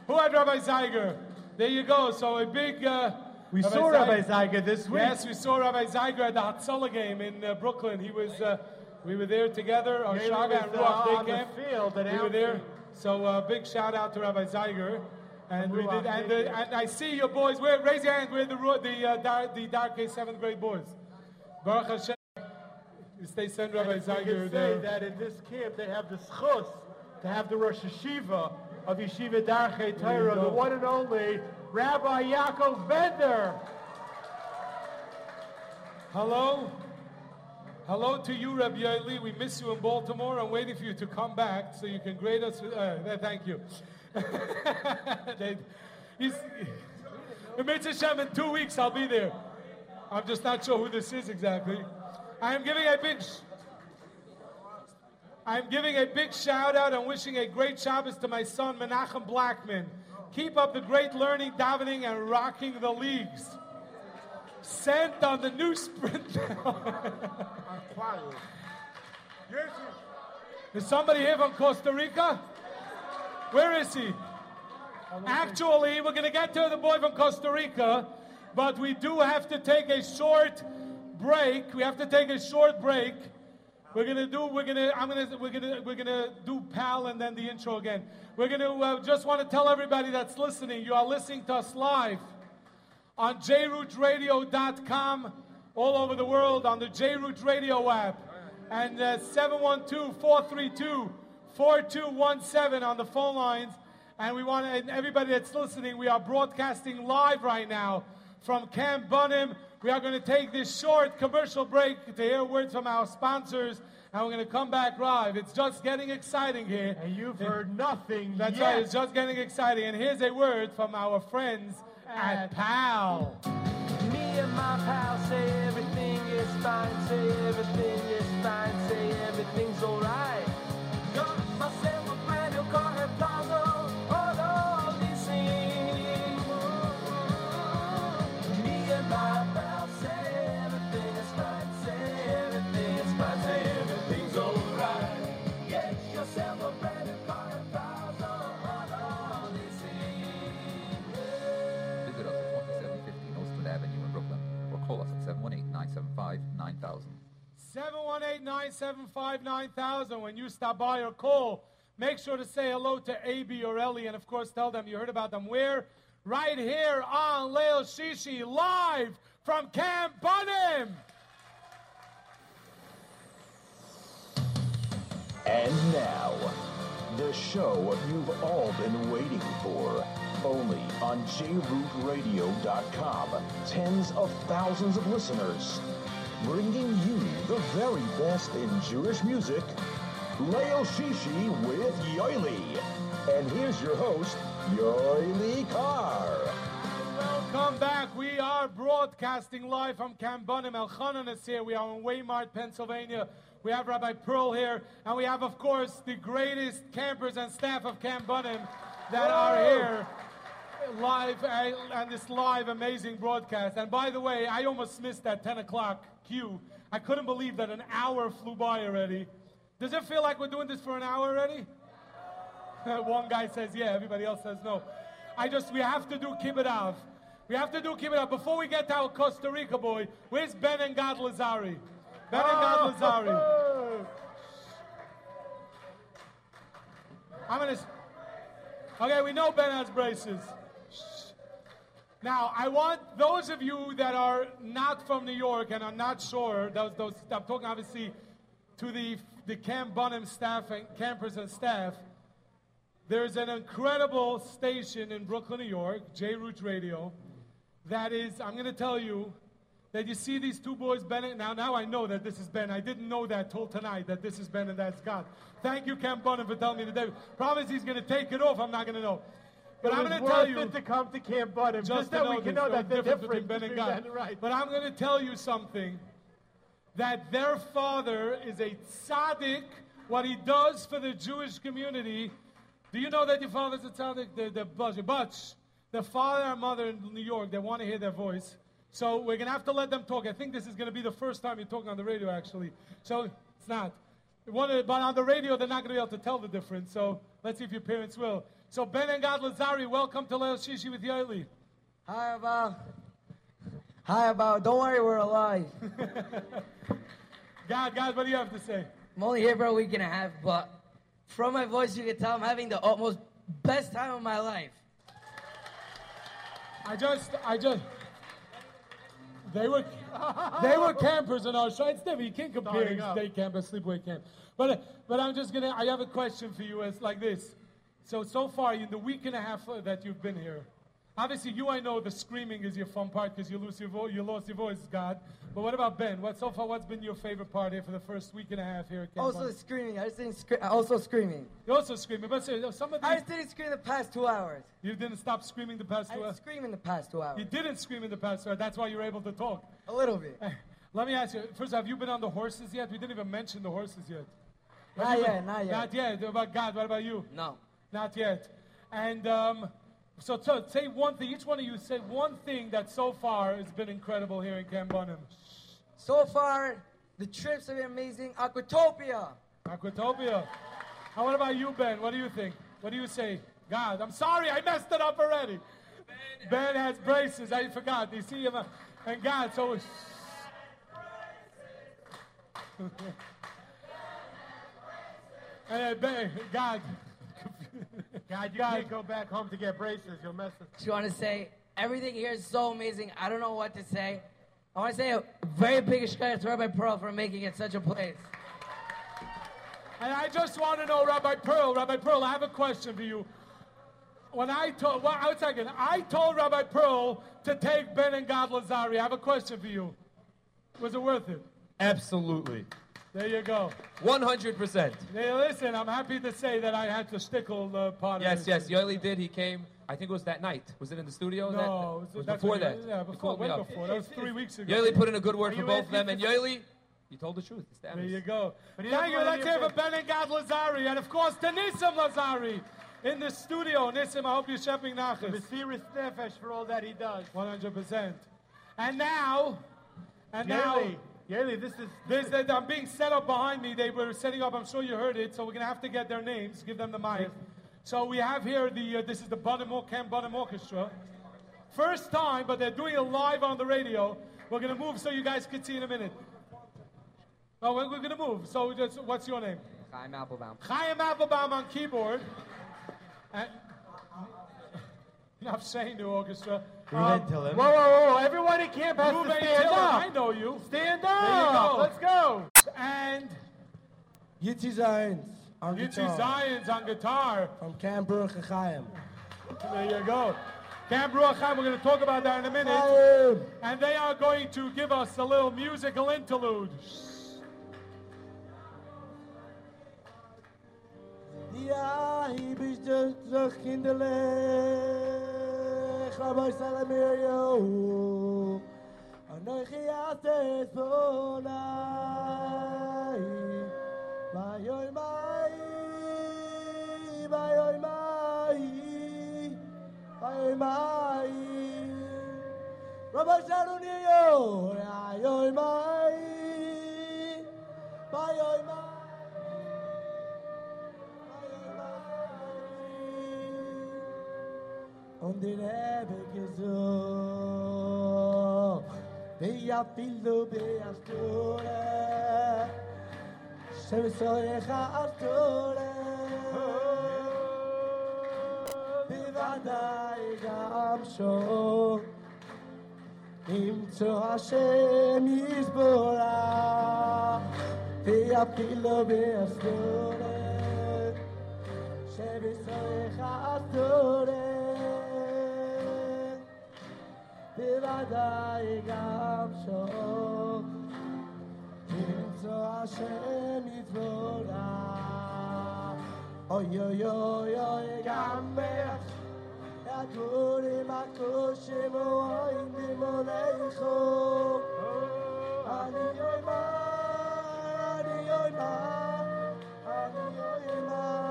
Who had Rabbi Zeiger? There you go. So a big. Uh, We saw Rabbi Zeiger this week. Yes, we saw Rabbi Zeiger at the Hatzalah game in uh, Brooklyn. He was. Uh, we were there together. Our Yeah, Shaga and uh, Ruach Day on the camp. field we were there. So uh, big shout out to Rabbi Zeiger. And we did. And, uh, and I see your boys. Where, raise your hands. We're the uh, Dar- the Dark seventh grade boys. Baruch Hashem. They send Rabbi say there. that in this camp they have the schus to have the Rosh Hashiva of Yeshiva Darchei Torah, the one and only Rabbi Yaakov Bender. Hello? Hello to you, Rabbi Yaeli. We miss you in Baltimore. I'm waiting for you to come back so you can grade us. with- Uh, thank you. they, he's, in Mitzvah Shem, in two weeks, I'll be there. I'm just not sure who this is exactly. I am giving a big. sh- I'm giving a big shout out and wishing a great Shabbos to my son Menachem Blackman. Keep up the great learning, davening, and rocking the leagues. Sent on the new sprint. Is somebody here from Costa Rica? Where is he? Actually, we're going to get to the boy from Costa Rica, but we do have to take a short break. We have to take a short break. We're gonna do. We're gonna. I'm gonna. We're gonna. We're gonna do pal and then the intro again. We're gonna. Uh, just want to tell everybody that's listening. You are listening to us live on jrootradio.com all over the world on the JRoots Radio app and uh, 712-432-4217 on the phone lines. And we want to, and everybody that's listening, we are broadcasting live right now from Camp Bunim. We are going to take this short commercial break to hear words from our sponsors, and we're going to come back live. It's just getting exciting here. And you've heard nothing That's yet. right, it's just getting exciting. And here's a word from our friends at PAL. Me and my pal say everything is fine, say everything is fine, 718-975-9000. 718-975-9000. When you stop by or call make sure to say hello to AB or Ellie, and of course tell them you heard about them. Where? Right here on Leil Shishi, live from Camp Bunim. And now, the show you've all been waiting for. Only on JRootRadio.com. Tens of thousands of listeners. Bringing you the very best in Jewish music. Leil Shishi with Yoely. And here's your host, Yoely Kar. Welcome back. We are broadcasting live from Camp Bunim. Elchanan is here. We are in Waymart, Pennsylvania. We have Rabbi Pearl here, and we have, of course, the greatest campers and staff of Camp Bunim that are here live uh, and this live amazing broadcast. And by the way, I almost missed that 10 o'clock cue. I couldn't believe that an hour flew by already. Does it feel like we're doing this for an hour already? One guy says yeah, everybody else says no. I just, we have to do Kibbud Av. We have to do Kibbud Av. Before we get to our Costa Rica boy, where's Ben and Gad Lazari? Ben and Gad Lazari. I'm gonna. Okay, we know Ben has braces. Now, I want those of you that are not from New York and are not sure, those, those, I'm talking obviously to the, the Camp Bunim staff and campers and staff. There's an incredible station in Brooklyn, New York, JRoot Radio, that is, I'm going to tell you, that you see these two boys, Ben. and- Now, now I know that this is Ben. I didn't know that till tonight that this is Ben and that's Gad. Thank you, Camp Bunim, for telling me today. Promise he's going to take it off. I'm not going to know. But I'm going to tell you to come to Camp Bunim, just, just that know we can know that the difference difference between Ben and Gad. Right. But I'm going to tell you something that their father is a tzaddik. What he does for the Jewish community. Do you know that your father's a tzaddik? The, the but, but the father and mother in New York, they want to hear their voice. So we're going to have to let them talk. I think this is going to be the first time you're talking on the radio, actually. So it's not. One but on the radio, they're not going to be able to tell the difference. So let's see if your parents will. So Ben and Gad Lazari, welcome to Leil Shishi with Yoely. Hi, about. Hi, about. Don't worry, we're alive. Gad, Gad, what do you have to say? I'm only here for a week and a half, but from my voice, you can tell I'm having the utmost best time of my life. I just, I just, they were, they were campers in our show. It's different. You can't compare Starting up. day camp and sleepaway camp. But, but I'm just gonna. I have a question for you. It's like this. So so far in the week and a half that you've been here, obviously you I know the screaming is your fun part because you lose your voice. You lost your voice, Gad. But what about Ben? What so far? What's been your favorite part here for the first week and a half here at Camp Also Bunim? screaming. I just didn't scream. Also screaming. You're also screaming. But say, some of I these, just didn't scream the past two hours. you didn't stop screaming the past I two didn't hours. scream in the past two hours. You didn't scream in the past two hours. That's why you're able to talk. A little bit. Let me ask you. First, have you been on the horses yet? We didn't even mention the horses yet. Have Not you yet, been- not yet. Not yet. What about Gad? What about you? No. Not yet. And um, so, so say one thing. Each one of you say one thing that so far has been incredible here in Camp Bunim. So far, the trips have been amazing. Aquatopia. Aquatopia. And what about you, Ben? What do you think? What do you say? Gad, I'm sorry, I messed it up already. Ben has braces. I forgot. You see him? uh, And Gad, so. and uh, Ben, Gad. Gad, you can't go back home to get braces. You'll mess it. Just want to say everything here is so amazing. I don't know what to say. I want to say a very big shout out to Rabbi Pearl for making it such a place. And I just want to know, Rabbi Pearl, Rabbi Pearl, I have a question for you. When I told, well, one second, I told Rabbi Pearl to take Ben and Gad Lazari. I have a question for you. Was it worth it? Absolutely. There you go. 100%. Hey, listen, I'm happy to say that I had to stickle uh, part Yes, of yes. this. Yoely did. He came. I think it was that night. Was it in the studio? No, that, it was- was before that. yeah, before- called way before. That was three weeks ago. Yoely put in a good word for both of them, and for- Yoely, you told the truth. It's the There you go. But he Thank you. Let's any hear of for Ben and Gad Lazari. And of course, to Nissim Lazari in the studio. Nissim, I hope you're shipping nachas. Mesiris Nefesh for all that he does. 100%. And now, and now, Yoely, Yoely, this is There's that I'm being set up behind me. They were setting up. I'm sure you heard it. So we're gonna have to get their names. Give them the mic. So we have here the. Uh, this is the Bunim Camp Bunim Orchestra. First time, but they're doing it live on the radio. We're gonna move so you guys can see in a minute. Oh, we're, we're gonna move. So just, what's your name? Chaim Applebaum. Chaim Applebaum on keyboard. And enough saying to orchestra. Um, Tillem. Whoa, whoa, whoa! Everyone in camp has Ruben to stand Tillem, up. I know you. Stand There you up. go. Let's go. And Yitzi Zions on Yitzi guitar. Zions on guitar. From Camp Ruach Chaim. There you go. Camp Ruach Chaim, we're going to talk about that in a minute. And they are going to give us a little musical interlude. Ja, hier bist du terug kinderlijk. Rabbi Salamir yo. Anochi ates bonai. Bayoy mai. Bayoy mai. Bayoy mai. Rabbi Salamir yo. Bayoy mai. Bayoy mai. Und den Rebbe gesucht, wie a Pildo, wie a Sture, שבשורך אסתורה, בוודאי גם שור, ימצוא השם יסבורה, ויפילו באסתורה, שבשורך אסתורה, בוודאי גם שור, ימצוא השם יתבורה. אוי אוי אוי אוי גם מח, יגורים הכושים ואוין במולכו. אני אוי מה, אני אוי מה, אני אוי מה.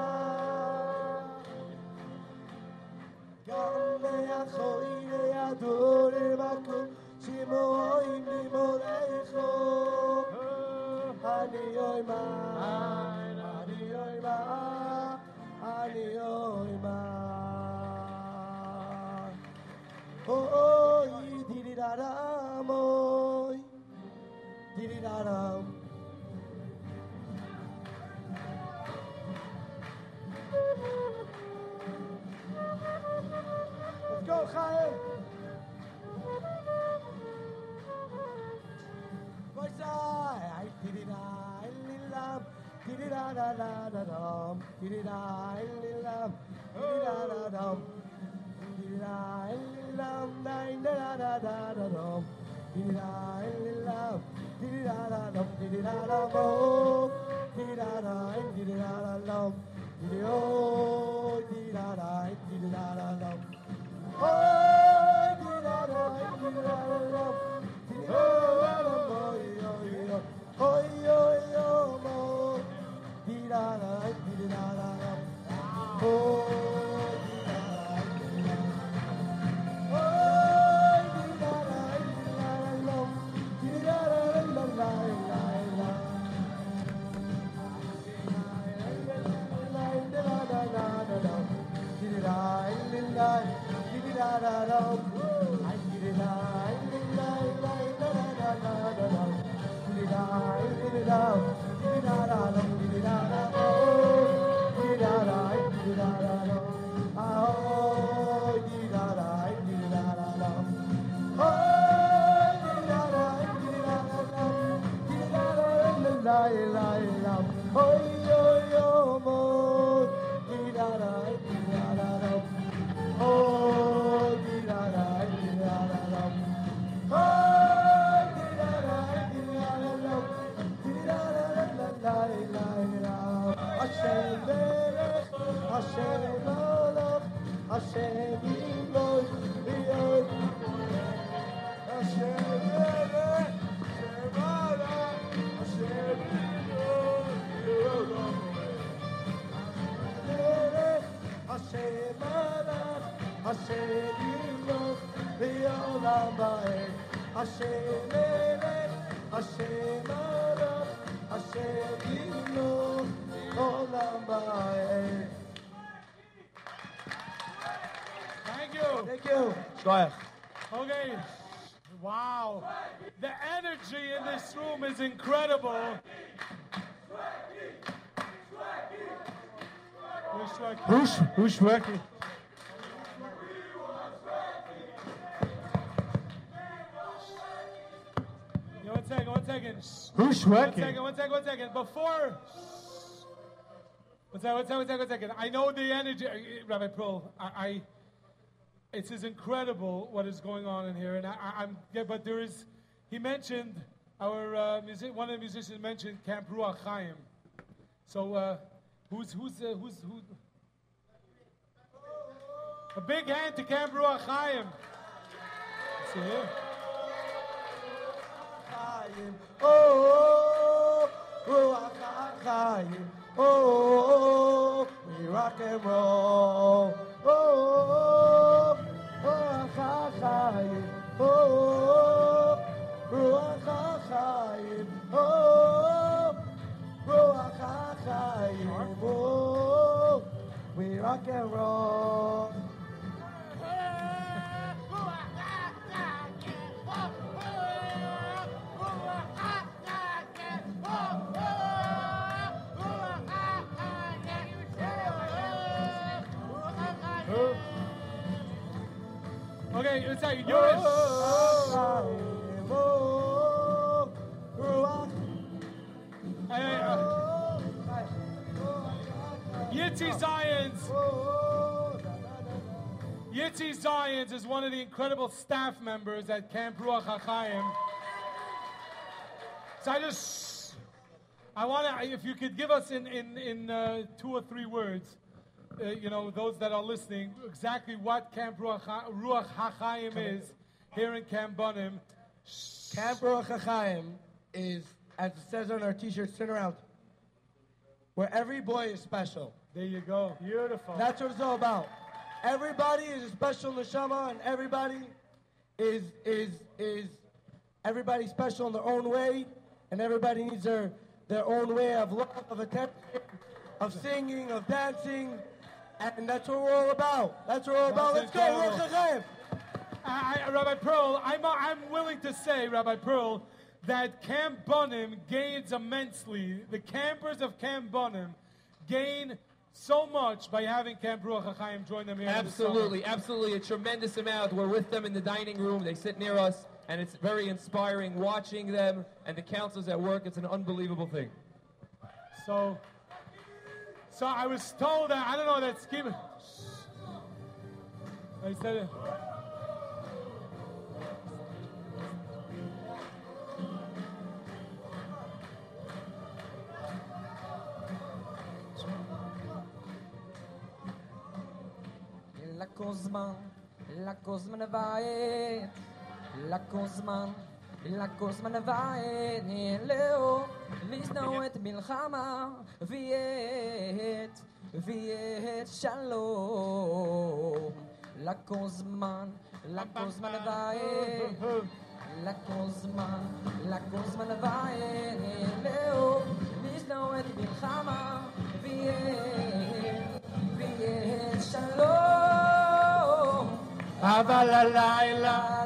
גם Let's Ani Oima, Ani Oima, Ani Oima. Oh, Go, Chaim! Oh, didida you. Shkoyach. Okay. Wow. The energy in this room is incredible. Who's, who's working? One second, one second. Who's One working? second, one second, one second. Before. One second, one second, one second, one second. I know the energy, Rabbi Pearl. I, I it's is incredible what is going on in here, and I, I'm. Yeah, but there is. He mentioned our uh, music. One of the musicians mentioned Camp Ruach Chaim. So uh, who's who's uh, who's who? A big hand to Camp Ruach Chaim. See here. Chaim, oh, Ruach HaChaim, oh, we rock and roll, oh, Oh, oh, oh, we rock and roll. Okay, it's like you're Hey, hey, uh, Yitzi Zions. Yitzi Zions is one of the incredible staff members at Camp Ruach HaChaim. So I just, I want to, if you could give us in, in, in uh, two or three words, uh, you know, those that are listening, exactly what Camp Ruach, Ha- Ruach HaChaim is here in Camp Bunim. Camp Ruach HaChaim is, as it says on our t-shirts, turn around, where every boy is special. There you go. Beautiful. That's what it's all about. Everybody is a special neshama, and everybody is is is everybody special in their own way, and everybody needs their their own way of love, of attention, of singing, of dancing, and that's what we're all about. That's what we're all about. Let's go, Ruach. HaChaim. I, Rabbi Pearl, I'm, I'm willing to say, Rabbi Pearl, that Camp Bunim gains immensely. The campers of Camp Bunim gain so much by having Camp Ruach HaChaim join them here. Absolutely, absolutely. A tremendous amount. We're with them in the dining room. They sit near us, and it's very inspiring watching them and the counselors at work. It's an unbelievable thing. So, so I was told that I don't know that scheme. I said it. לקחו זמן, לקחו זמן לבית, לקחו זמן, לקחו זמן לבית, נעלו, לזנוע את מלחמה, ויית, ויית שלום. לקחו זמן, לקחו זמן לבית, לקחו זמן, לקחו זמן לבית, נעלו, לזנוע את מלחמה, ויית, ויהיה שלום. אבל הלילה,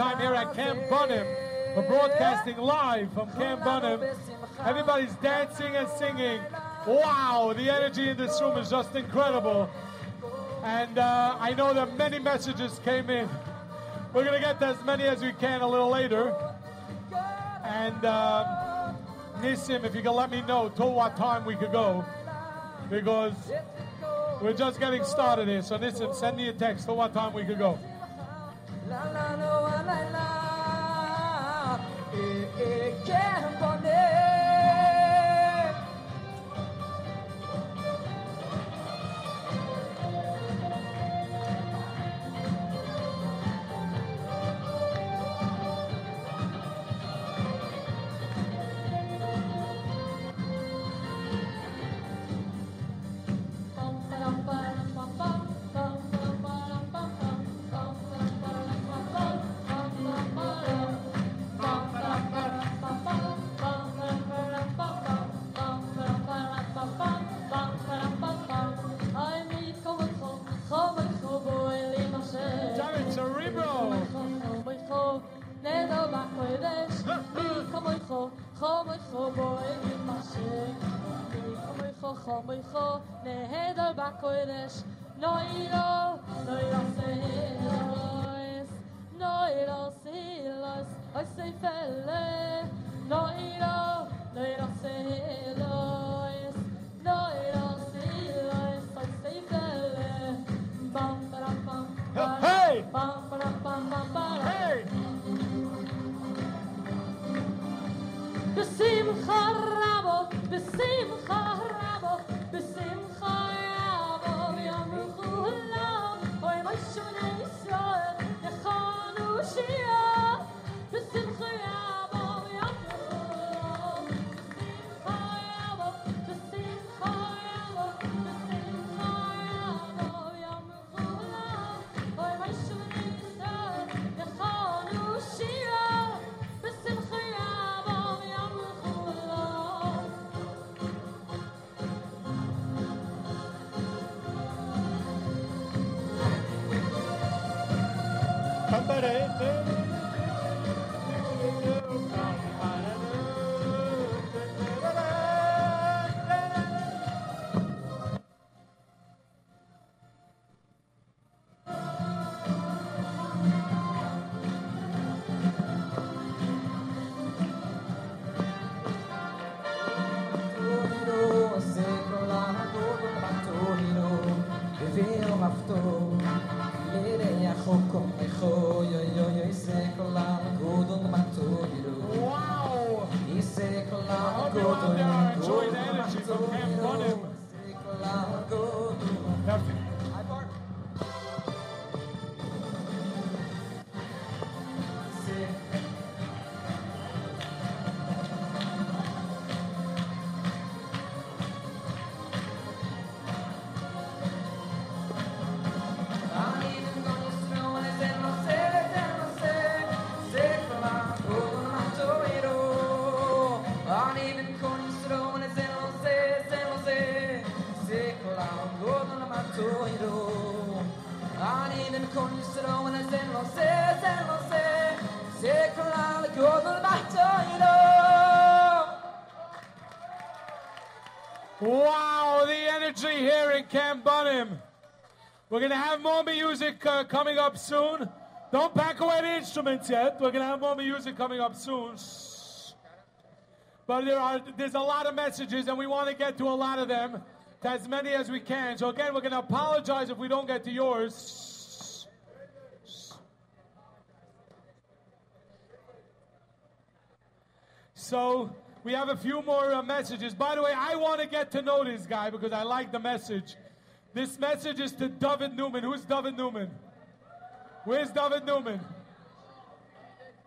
time here at Camp Bunim. We're broadcasting live from Camp Bunim. Everybody's dancing and singing. Wow, the energy in this room is just incredible. And uh, I know that many messages came in. We're going to get to as many as we can a little later. And uh, Nissim, if you can let me know till what time we could go, because we're just getting started here. So Nissim, send me a text till what time we could go. La la la la, eh, eh, נהדר בקודש, נוירו, נוירו סילוס, נוירו סילוס, אוי סייפלה, נוירו, We're going to have more music uh, coming up soon. Don't pack away the instruments yet. We're going to have more music coming up soon. But there are there's a lot of messages, and we want to get to a lot of them, to as many as we can. So again, we're going to apologize if we don't get to yours. So we have a few more uh, messages. By the way, I want to get to know this guy because I like the message. This message is to David Newman. Who's David Newman? Where's David Newman?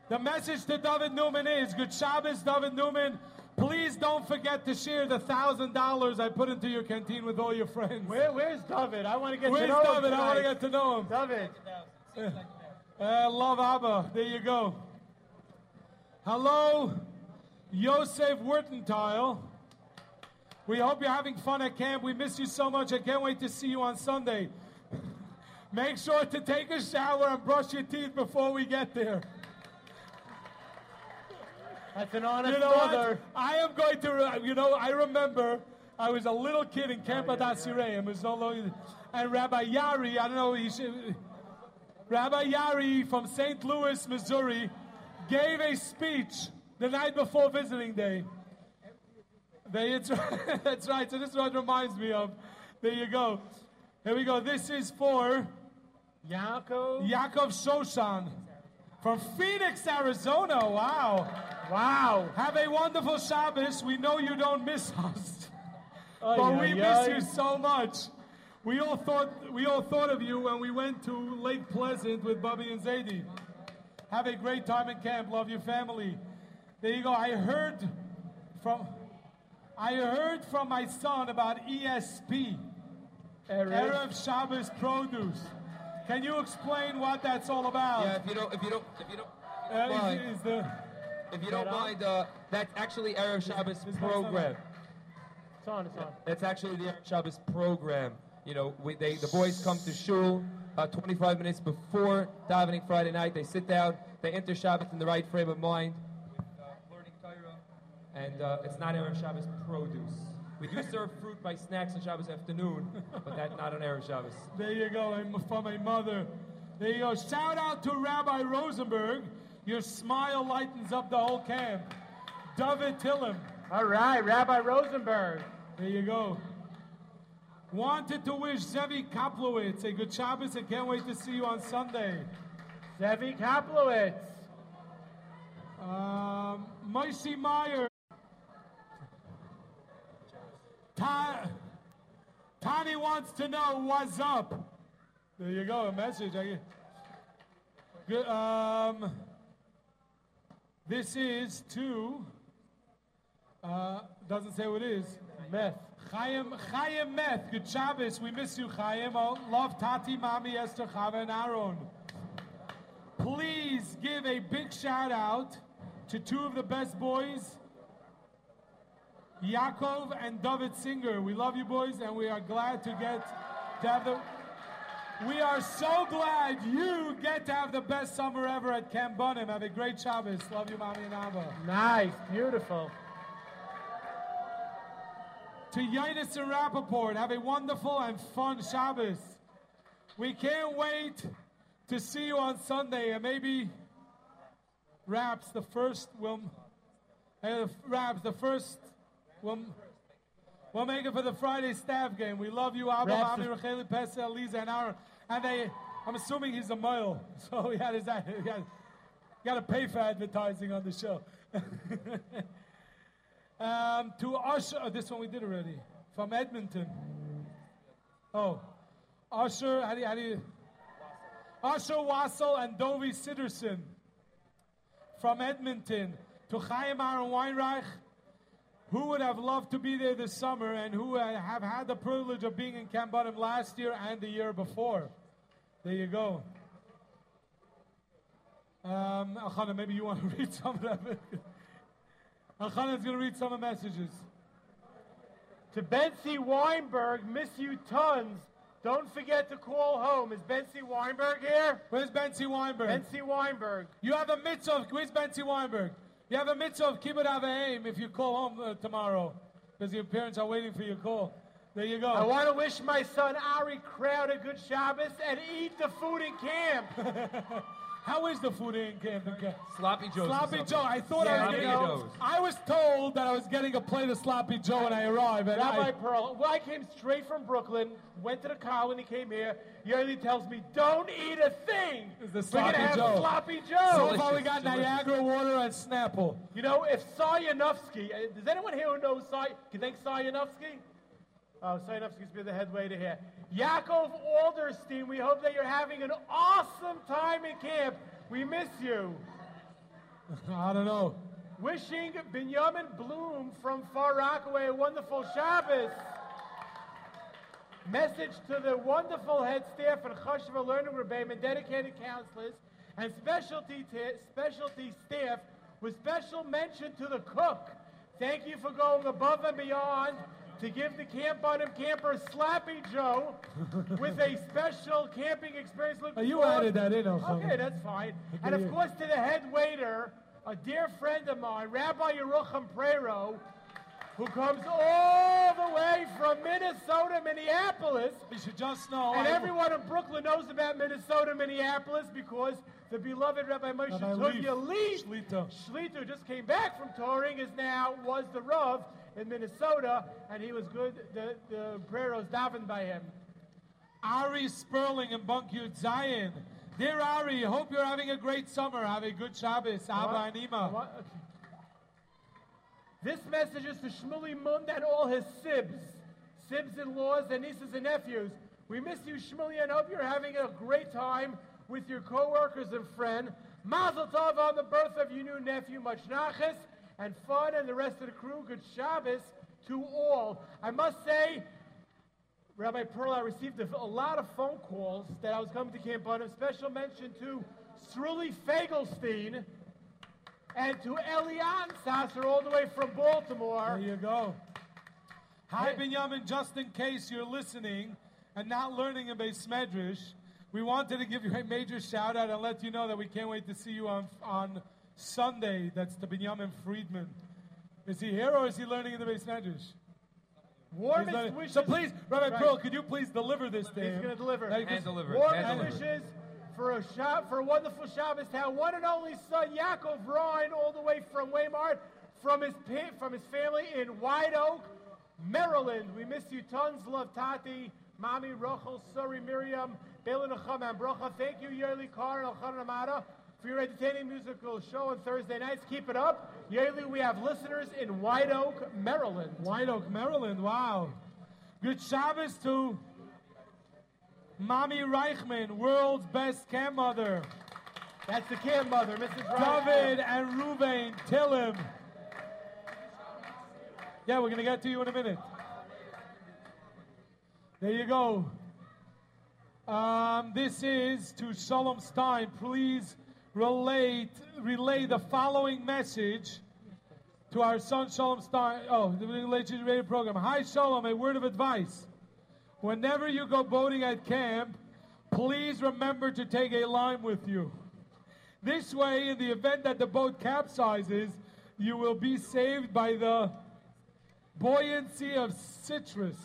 The message to David Newman is Good Shabbos, David Newman. Please don't forget to share the thousand dollars I put into your canteen with all your friends. Where, where's David? I want to get Where's to know him Where's David? I want to get to know him. David. Uh, love Abba. There you go. Hello, Yosef Wurtentile. We hope you're having fun at camp. We miss you so much. I can't wait to see you on Sunday. Make sure to take a shower and brush your teeth before we get there. That's an honest you know mother. I am going to, re- you know, I remember I was a little kid in Camp Adasireim, was no longer, and Rabbi Yari, I don't know, he should, Rabbi Yari from St. Louis, Missouri, gave a speech the night before visiting day. They, it's, that's right, so this is what it reminds me of. There you go. Here we go. This is for Yaakov. Yaakov Shoshan from Phoenix, Arizona. Wow. Wow. Have a wonderful Shabbos. We know you don't miss us. But we ay, miss you so much. We all thought we all thought of you when we went to Lake Pleasant with Bubby and Zadie. Have a great time in camp. Love your family. There you go. I heard from I heard from my son about ESP. Erev. Erev Shabbos Produce. Can you explain what that's all about? Yeah, if you don't, if you don't, if you don't Uh, mind, is the- if you don't mind, uh, that's actually Erev Shabbos program. It's on, it's on. That's actually the Erev Shabbos program. You know, we, they, the boys come to shul uh, 25 minutes before davening Friday night. They sit down, they enter Shabbos in the right frame of mind, learning Torah, and uh, it's not Erev Shabbos produce. We do serve fruit by snacks on Shabbos afternoon, but that's not on Erev Shabbos. There you go, and from my mother. There you go. Shout out to Rabbi Rosenberg. Your smile lightens up the whole camp. David Tillum. All right, Rabbi Rosenberg. There you go. Wanted to wish Zevi Kaplowitz a good Shabbos and can't wait to see you on Sunday. Zevi Kaplowitz. Um, Moisey Meyer. Tani wants to know what's up. There you go, a message. Good, um, this is to. Uh, doesn't say what it is. Meth. Chaim, Chaim Meth. Good Shabbos. We miss you, Chaim. Love Tati, Mami, Esther, Chava, and Aaron. Please give a big shout out to two of the best boys, Yaakov and David Singer. We love you boys, and we are glad to get to have the. We are so glad you get to have the best summer ever at Camp Bunim. Have a great Shabbos. Love you, Mommy and Abba. Nice, beautiful. To Yanis and Rappaport, have a wonderful and fun Shabbos. We can't wait to see you on Sunday, and maybe Raps, the first will. Hey, uh, Raps, the first will. We'll make it for the Friday staff game. We love you, Abba, is- Racheli, Pesa, Lisa, and Aaron. And they, I'm assuming he's a male, so he had his, he got to pay for advertising on the show. um, to Usher, oh, this one we did already, from Edmonton. Oh, Usher, how do you, how do you, Usher Wassel and Dovi Sidderson from Edmonton. To Chaim Aaron Weinreich, who would have loved to be there this summer and who have had the privilege of being in Camp Bottom last year and the year before. There you go. Um, Elchanan, maybe you want to read some of them. Elchanan's going to read some of the messages. To Betsy Weinberg, miss you tons. Don't forget to call home. Is Betsy Weinberg here? Where's Betsy Weinberg? Betsy Weinberg. You have a mitzvah. Where's Betsy Weinberg? You have a mitzvah of kibbut aim if you call home uh, tomorrow, because your parents are waiting for your call. There you go. I want to wish my son Ari Crowder good Shabbos and eat the food in camp. How is the food in camp? In? Sloppy Joe's. Sloppy Joe. I thought Yeah, I was getting. know. I was told that I was getting a plate of sloppy Joe when I arrived. And Rabbi I, Pearl, well, I came straight from Brooklyn, went to the colony, came here. Yoely tells me, don't eat a thing. Is the We're sloppy gonna have Joe. sloppy Joe. So far we got Niagara water and Snapple. You know, if Sayanovsky, uh, does anyone here who knows Say, can thank Sayanovsky? Oh, Sayanovsky's me the head waiter here. Yaakov Alderstein, we hope that you're having an awesome time in camp. We miss you. I don't know. Wishing Benjamin Bloom from Far Rockaway a wonderful Shabbos. Message to the wonderful head staff and Chashva Learning Rebbeim and dedicated counselors and specialty specialty staff with special mention to the cook. Thank you for going above and beyond to give the Camp Bottom camper Sloppy Joe with a special camping experience. Looking Oh, you forward- added that in, also. Okay, that's fine. And Okay. of course, to the head waiter, a dear friend of mine, Rabbi Yerucham Prero, who comes all the way from Minnesota, Minneapolis. You should just know. And I- everyone in Brooklyn knows about Minnesota, Minneapolis because the beloved Rabbi Moshe Rabbi Leaf Shlita, just came back from touring, is now was the Rav in Minnesota, and he was good. The the Preros davened by him. Ari Sperling and Bunkut Zion. Dear Ari, hope you're having a great summer. Have a good Shabbos. Abba and Ima. This message is to Shmuley Mund and all his sibs, sibs-in-laws and nieces and nephews. We miss you, Shmuley, and hope you're having a great time with your coworkers and friend. Mazel tov on the birth of your new nephew, much nachas and fun, and the rest of the crew. Good Shabbos to all. I must say, Rabbi Pearl, I received a, a lot of phone calls that I was coming to Camp Bunim. Special mention to Sruli Fagelstein and to Elian Sasser all the way from Baltimore. There you go. Hi, Binyamin. Just in case you're listening and not learning in Beis Medrash, we wanted to give you a major shout out and let you know that we can't wait to see you on on Sunday. That's the Binyamin Friedman. Is he here or is he learning in the Beis Medrash? Warmest learning- wishes. So please, Rabbi Right. Pearl, could you please deliver this to He's going to deliver. Now you can- Warmest wishes for a shop for a wonderful Shabbos town. One and only son Yaakov Ryan, all the way from Waymart, from his pa- from his family in White Oak, Maryland. We miss you tons. Love Tati, Mommy Rachel, Suri Miriam, Bela Nechama, and Bracha. Thank you, Yoely Kar and Elchanan Amada. For your entertaining musical show on Thursday nights, keep it up. Yoely, we have listeners in White Oak, Maryland. White Oak, Maryland. Wow. Good Shabbos to Mommy Reichman, world's best camp mother. That's the camp mother, Mrs. Reichman. David and Ruvain, Tillim. Yeah, we're going to get to you in a minute. There you go. Um, this is to Shalom Stein. Please relate, relay the following message to our son Shalom Stein. Oh, the Relationship Radio program. Hi, Shalom. A word of advice. Whenever you go boating at camp, please remember to take a lime with you. This way, in the event that the boat capsizes, you will be saved by the buoyancy of citrus.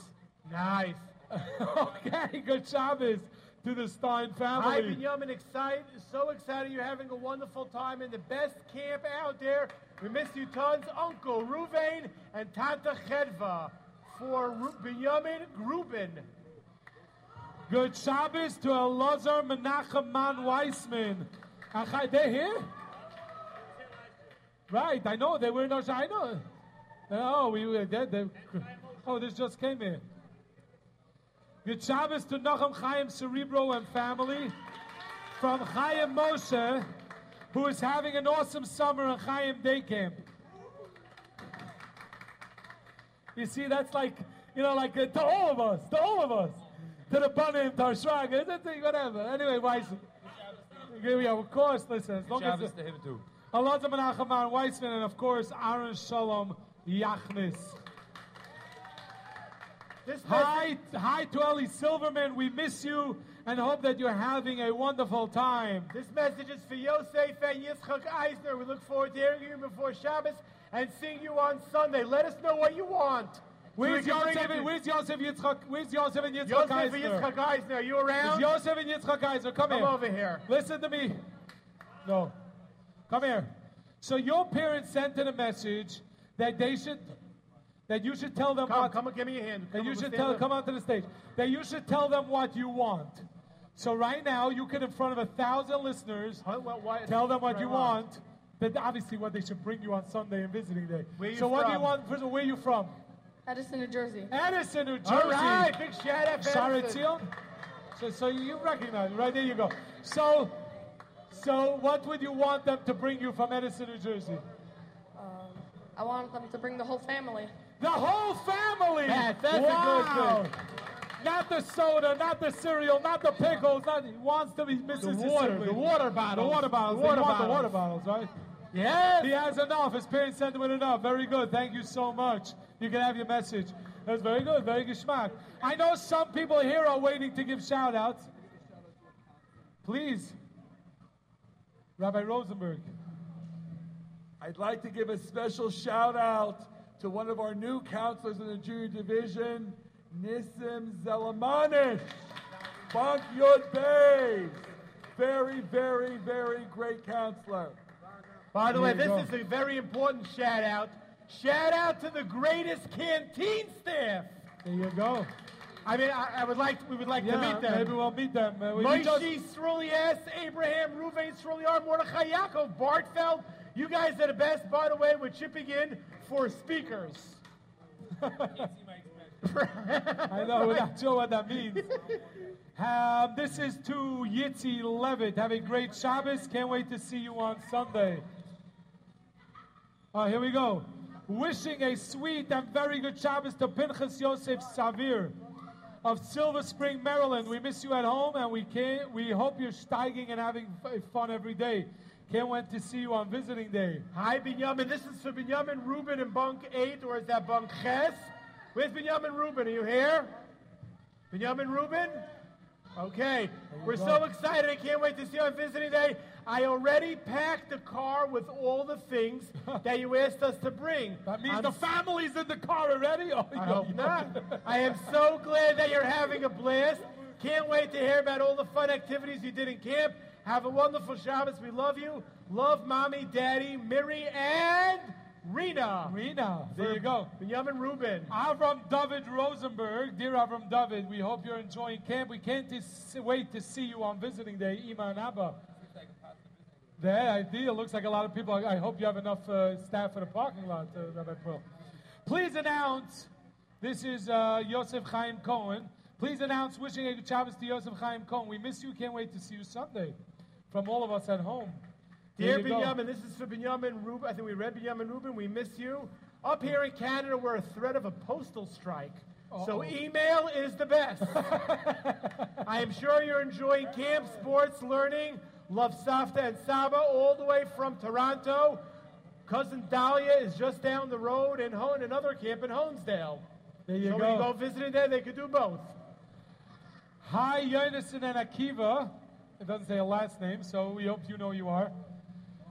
Nice. okay, good job, Shabbos to the Stein family. Hi. Binyamin. Excited, so excited you're having a wonderful time in the best camp out there. We miss you tons, Uncle Ruvain and Tanta Chedva for Ru- Binyamin Grubin. Good Shabbos to Elazar Menachem Man Weissman. Uh, Achai, They're here? Right, I know they were in Osha. I know. Uh, oh, we were dead. They, oh, this just came in. Good Shabbos to Nachum Chaim Cerebro and family from Chaim Moshe, who is having an awesome summer in Chaim Day Camp. You see, that's like, you know, like uh, to all of us, to all of us. To the Banim, to our Shrag, whatever. Anyway, Weiss. Here we are, of course, listen. As long as Shabbos to him too. Allah Menachem Aaron Weissman, and of course, Aaron Shalom Yachnis. Hi, hi to Ellie Silverman. We miss you and hope that you're having a wonderful time. This message is for Yosef and Yitzchak Eisner. We look forward to hearing you before Shabbos and seeing you on Sunday. Let us know what you want. Where's bring Yosef, to- where's Yosef Yitzchak? Where's Yosef and Yitzchak Yosef and Eisner? Yitzchak Eisner, are you around? Is Yosef and Yitzchak Eisner, come, here. Come here. over here. Listen to me. No. Come here. So your parents sent in a message that they should, that you should tell them Come, what. come and give me a hand. That you should stand tell, up. come onto the stage. That you should tell them what you want. So right now, you can, in front of a thousand listeners, tell them what you Right want. That obviously what they should bring you on Sunday and visiting day. Where you so what do you want? First of all, where are you from? Edison, New Jersey. Edison, New Jersey. All right, big shout out to Sorry, Edison. So, so you recognize, right there you go. So, so what would you want them to bring you from Edison, New Jersey? Um, I want them to bring the whole family. The whole family. That- that's a good wow. thing. Not the soda, not the cereal, not the pickles. Not he wants to be Mrs. The water, the water bottles. The water bottles. The They water want the water bottles, right? Yes. He has enough. His parents sent him enough. Very good. Thank you so much. You can have your message. That's very good, very geschmack. I know some people here are waiting to give shout outs. Please, Rabbi Rosenberg. I'd like to give a special shout out to one of our new counselors in the junior division, Nissim Zelamanish. Bank Yud Bay. Very, very, very great counselor. By the way, this go. is a very important shout out. Shout out to the greatest canteen staff. There you go. I mean, I, I would like we would like to Yeah, meet them. maybe we'll meet them. Uh, we Moshe just- Srulias, Abraham, Ruvain Sruliar, Mordechai Yaakov, Bartfeld. You guys are the best. By the way, we're chipping in for speakers. I know, we're not what that means. Um, this is to Yitzi Levitt. Have a great Shabbos. Can't wait to see you on Sunday. Oh, here we go. Wishing a sweet and very good Shabbos to Pinchas Yosef Savir of Silver Spring, Maryland. We miss you at home, and we can't. We hope you're steiging and having fun every day. Can't wait to see you on visiting day. Hi, Binyamin. This is for Binyamin Rubin in bunk eight, or is that bunk Ches? Where's Binyamin Rubin? Are you here? Binyamin Rubin? Okay. We're go. so excited. I can't wait to see you on visiting day. I already packed the car with all the things that you asked us to bring. That means I'm the family's in the car already? Oh, I hope not. I am so glad that you're having a blast. Can't wait to hear about all the fun activities you did in camp. Have a wonderful Shabbos. We love you. Love mommy, daddy, Miri, and Rena. Rena, there you go. Benjamin Rubin. Avram David Rosenberg, dear Avram David, we hope you're enjoying camp. We can't dis- wait to see you on visiting day, Ima and Abba. There, I see. It looks like a lot of people. I I hope you have enough uh, staff for the parking lot, uh, Rabbi Pearl. Please announce. This is uh, Yosef Chaim Cohen. Please announce wishing a good Shabbos to Yosef Chaim Cohen. We miss you. Can't wait to see you Sunday. From all of us at home. Dear There you go. Benjamin, this is for Benjamin Rubin. I think we read Benjamin Rubin. We miss you. Up here in Canada, we're a threat of a postal strike. So Uh-oh. email is the best. I am sure you're enjoying camp, sports, learning. Love Safta and Saba all the way from Toronto. Cousin Dahlia is just down the road in, Ho- in another camp in Honesdale. There you so go. when you go visiting there, they could do both. Hi, Yonason and Akiva. It doesn't say a last name, so we hope you know you are.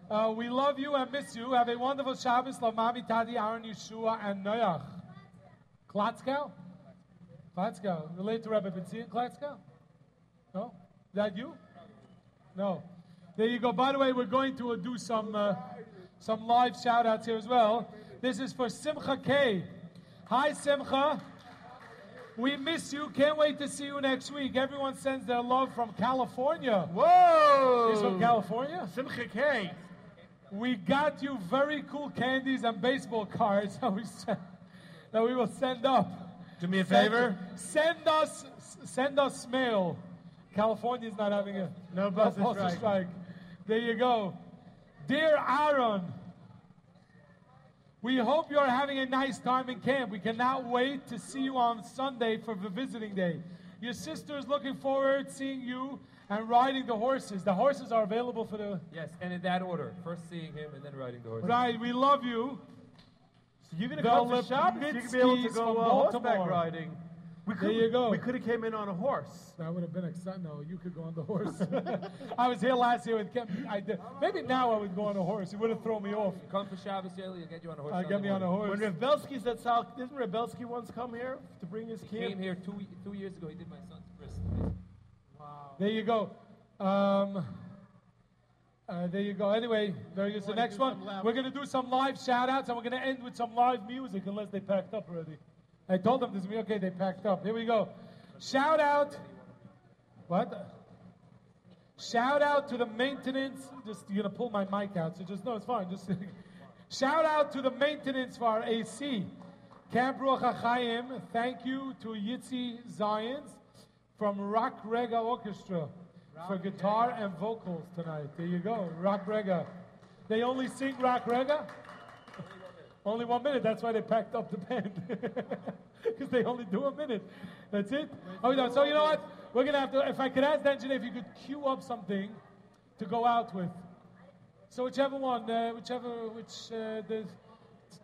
Uh, we love you and miss you. Have a wonderful Shabbos. Love Mami, Tadi, Aaron, Yeshua, and Noach. Klatzkow? Klatzkow. Related to Rabbi Benzin Klatzkow? No? Is that you? No. There you go. By the way, we're going to uh, do some uh, some live shout outs here as well. This is for Simcha K. Hi, Simcha. We miss you. Can't wait to see you next week. Everyone sends their love from California. Whoa! He's from California? Simcha K. We got you very cool candies and baseball cards that we, send, that we will send up. Do me a Send- favor. Send us, send us mail. California's not having a No buzzer postal strike. There you go. Dear Aaron, we hope you're having a nice time in camp. We cannot wait to see you on Sunday for the visiting day. Your sister is looking forward to seeing you and riding the horses. The horses are available for the. Yes, and in that order. First seeing him and then riding the horse. Right, we love you. So you're gonna The come to Shabbos. You could be able to go uh, horseback riding. We There you go. We could have came in on a horse. That would have been exciting. No, you could go on the horse. I was here last year with Kevin. I did. Maybe now I would go on a horse. It would have thrown me off. Come for Shabbos, Yoely, and get you on a horse. Uh, get me on a horse. When Rebelsky's at South, didn't Rebelsky once come here to bring his He camp? came here two two years ago. He did my son's bris. There you go. Um, uh, there you go. Anyway, there is the next one. We're going to do some live shout outs and we're going to end with some live music unless they packed up already. I told them this would be okay. They packed up. Here we go. Shout out. What? Shout out to the maintenance. Just you're gonna pull my mic out, so just no, it's fine. Just shout out to the maintenance for our AC. Camp Ruach HaChaim. Thank you to Yitzi Zions from Rock Rega Orchestra for guitar and vocals tonight. There you go, Rock Rega. They only sing Rock Rega. Only one minute. That's why they packed up the band. Because they only do a minute. That's it. Oh, no. So you know what? We're gonna have to. If I could ask the engineer if you could cue up something to go out with. So whichever one, uh, whichever which uh, the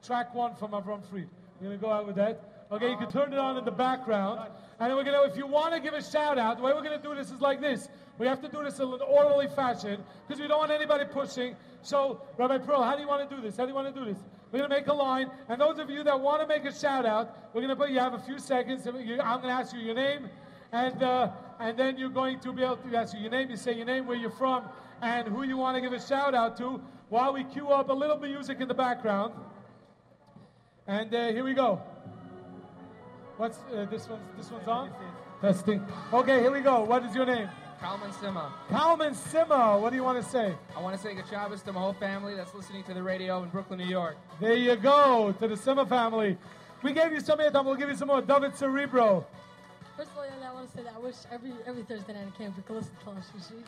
track one from Avram Fried. We're gonna go out with that. Okay, you can turn it on in the background. And then we're gonna, if you want to give a shout out, the way we're gonna do this is like this. We have to do this in an orderly fashion because we don't want anybody pushing. So, Rabbi Pearl, how do you want to do this? How do you want to do this? We're gonna make a line, and those of you that want to make a shout out, we're gonna put. You have a few seconds. I'm gonna ask you your name, and uh, and then you're going to be able to ask you your name. You say your name, where you're from, and who you want to give a shout out to, while we cue up a little bit music in the background. And uh, here we go. What's uh, this one's this one's on? Testing. Okay, here we go. What is your name? Kalman Sima. Kalman Sima. What do you want to say? I want to say good Shabbos to my whole family that's listening to the radio in Brooklyn, New York. There you go to the Sima family. We gave you some more time. We'll give you some more. David Cerebro. First of all, I want to say that I wish every every Thursday night at camp we could listen to Kalash Shishi.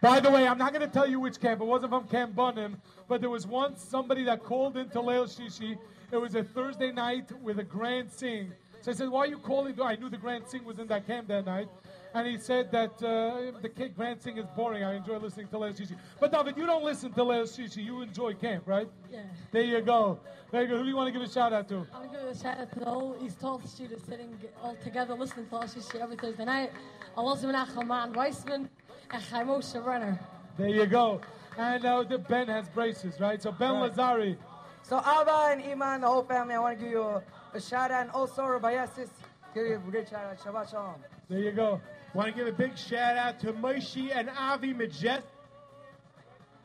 By the way, I'm not going to tell you which camp. It wasn't from Camp Bunim, but there was once somebody that called into Leil Shishi. It was a Thursday night with a grand sing. So I said, "Why are you calling?" I knew the grand sing was in that camp that night, and he said that uh, the ca- grand sing is boring. I enjoy listening to Leil Shishi. But David, you don't listen to Leil Shishi. You enjoy camp, right? Yeah. There you go. There you go. Who do you want to give a shout out to? I want to give a shout out to all whole East Tulsa students sitting all together listening to Kalash Shishi every Thursday night. Also, Menachem Man Weissman and Chaim Moshe Renner. There you go. And uh, the Ben has braces, right? So Ben Right. Lazari. So Abba and Iman, the whole family, I want to give you a, a shout out, and also Rabbi Yassis, give you a great shout out. Shabbat Shalom. There you go. Want to give a big shout out to Moshe and Avi Majestic.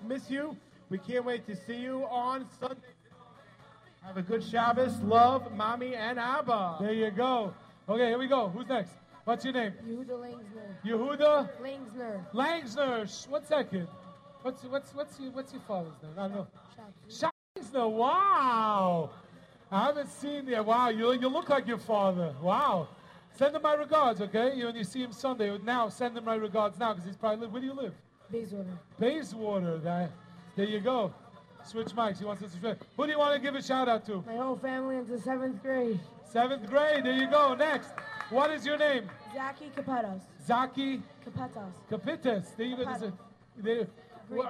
Miss you. We can't wait to see you on Sunday. Have a good Shabbos. Love, mommy and Abba. There you go. Okay, here we go. Who's next? What's your name? Yehuda Langsner. Yehuda Langsner. Langsner. That kid? What's what's what's your what's your father's name? I don't know. Langsner. Wow. I haven't seen you. Wow, you you look like your father. Wow. Send him my regards, okay? You when you see him Sunday, now send him my regards now because he's probably live. Where do you live? Bayswater. Bayswater. There, there you go. Switch mics. He wants to switch. Who do you want to give a shout out to? My whole family into seventh grade. Seventh grade. There you go. Next. What is your name? Zaki Kapatos. Zaki Kapatos. Kapitas. There you go. There's a, there, Greek.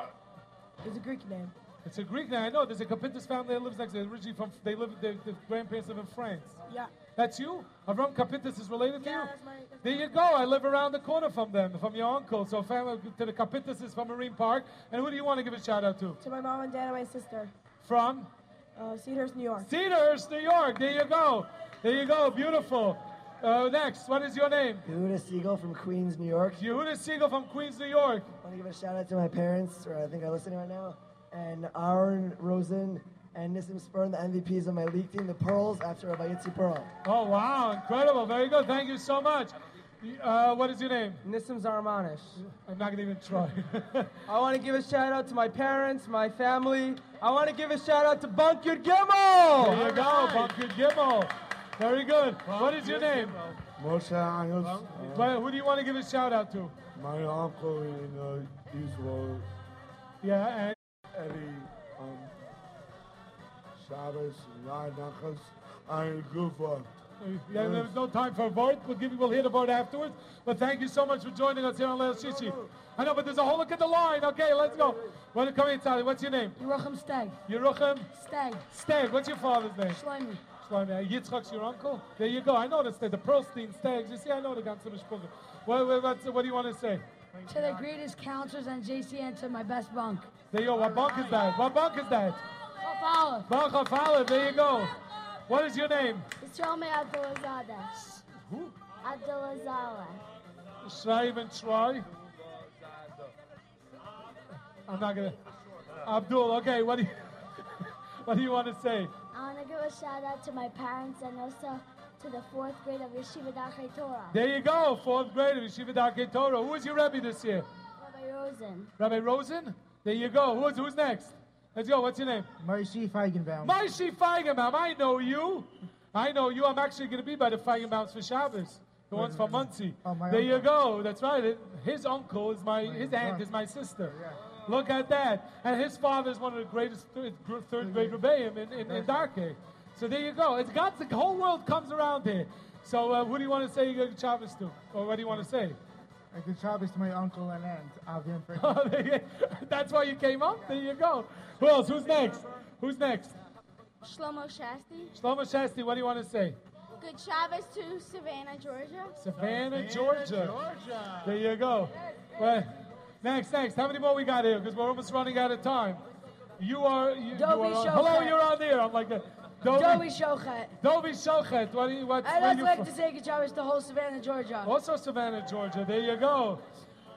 It's a Greek name. it's a Greek name. I know. There's a Kapitas family that lives next. They're originally from. They live. Their, their grandparents live in France. Yeah. That's you? Avram Kapitas is related to Yeah, you? that's my- that's there you go. I live around the corner from them, from your uncle. So family to the Kapitas is from Marine Park. And who do you want to give a shout out to? To my mom and dad and my sister. From Uh, Cedars, New York. Cedars, New York. There you go. There you go. Beautiful. Uh, next, what is your name? Yehuda Siegel from Queens, New York. Yehuda Siegel from Queens, New York. I want to give a shout out to my parents, or I think are listening right now, and Aaron Rosen and Nissim Spurn, the MVPs of my league team, the Pearls, after Rabbi Yitzi Pearl. Oh, wow. Incredible. Very good. Thank you so much. Uh, what is your name? Nissim Zaramanish. I'm not going to even try. I want to give a shout out to my parents, my family. I want to give a shout out to Bunker Gimel. There you go. Bunker Gimel. Very good. What is your name? Moshe Anyos. Well, who do you want to give a shout out to? My uncle in uh, Eastwood, Yeah, and Eddie Shabbos, Ryan Nachas, and Gufa. yeah, there's no time for a vote. We'll give you, we'll hear the vote afterwards. But thank you so much for joining us here on Leil Shishi. I know, but there's a whole look at the line. Okay, let's go. Want to come in, Sally? What's your name? Yerucham Stag. Yerucham Stag. Stag. What's your father's name? Shlomi. Shlomi. Yitzchak's your uncle? There you go. I noticed that the Pearlstein Stags. You see, I know the ganze Mishpucha. What, what, what do you want to say? To the greatest counselors and JC and to my best bunk. There you go. What bunk is that? What bunk is that? Bunk of There you go. What is your name? It's Rami Abdulazadeh. Who? Abdulazadeh. Shrive and try. I'm not gonna. Abdul, okay. What do you, what do you want to say? I want to give a shout out to my parents and also to the fourth grade of Yeshiva Darkei Torah. There you go. Fourth grade of Yeshiva Darkei Torah. Who is your Rebbe this year? Rabbi Rosen. Rabbi Rosen. There you go. Who's who's next? Let's go. What's your name? Moshe Feigenbaum. Maishi Feigenbaum. I know you. I know you. I'm actually going to be by the Feigenbaums for Shabbos. The ones from Monsey. Oh, there you go. That's right. His uncle is my, his aunt is my sister. Look at that. And his father is one of the greatest third, third grade rebbeim in, in, in Darkei. So there you go. It's got the whole world comes around here. So uh, who do you want to say Shabbos to? Or what do you want to say? A good Shabbos to my uncle and aunt, Avi and Frank. Oh, That's why you came up? There you go. Who else? Who's next? Who's next? Shlomo Shasti. Shlomo Shasti, what do you want to say? Good Shabbos to Savannah, Georgia. Savannah, Georgia. There you go. Well, next, next. How many more we got here? Because we're almost running out of time. You are. You, you Dovi are on- Hello, you're on there. I'm like that. Dovi Shochet. Dovi Shochet. What? do you- What? I'd where also you like from? to say good Shabbos to the whole Savannah, Georgia. Also Savannah, Georgia. There you go.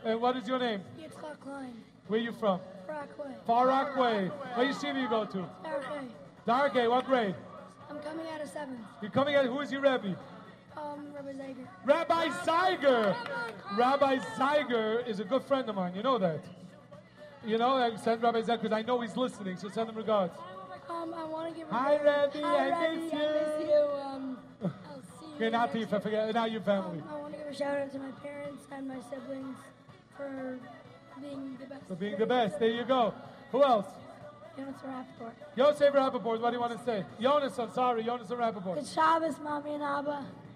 And what is your name? Yitzchak Klein. Where are you from? Rockaway. Far Rockaway. What yeshiva you go to? Okay. Darkei. What grade? I'm coming out of seventh. You're coming out. Who is your Rebbe? Um, Rabbi Zager. Rabbi Zeiger. Rabbi Zeiger is a good friend of mine. You know that. You know, I send Rabbi Zeiger because I know he's listening. So send him regards. Um, I want to give. a Hi, big- Rebbe, Hi, I Rebbe, miss I miss you. Um, I'll see you. Okay, not to you. next I forget. Now your family. Um, I want to give a shout out to my parents and my siblings for being the best. For being the best. There you go. Who else? Jonas Rappaport. Yosef Rappaport. What do you want to say? Jonas, I'm sorry. Jonas Rappaport. Good Shabbos, Mommy and Abba.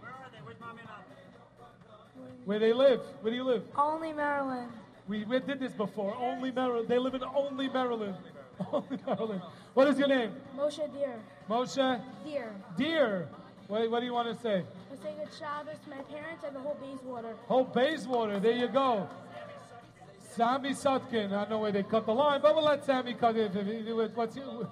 Where are they? Where's mommy and Abba. Where they live? Where do you live? Olney Maryland. We, we did this before. Olney Maryland. They live in Olney Maryland. What is your name? Moshe Deer. Moshe Deer. Deer. What, what do you want to say? I say good Shabbos to my parents and the whole Bayswater. Oh, Bayswater. There you go. Sammy Sutkin. I don't know where they cut the line, but we'll let Sammy cut it. What's your,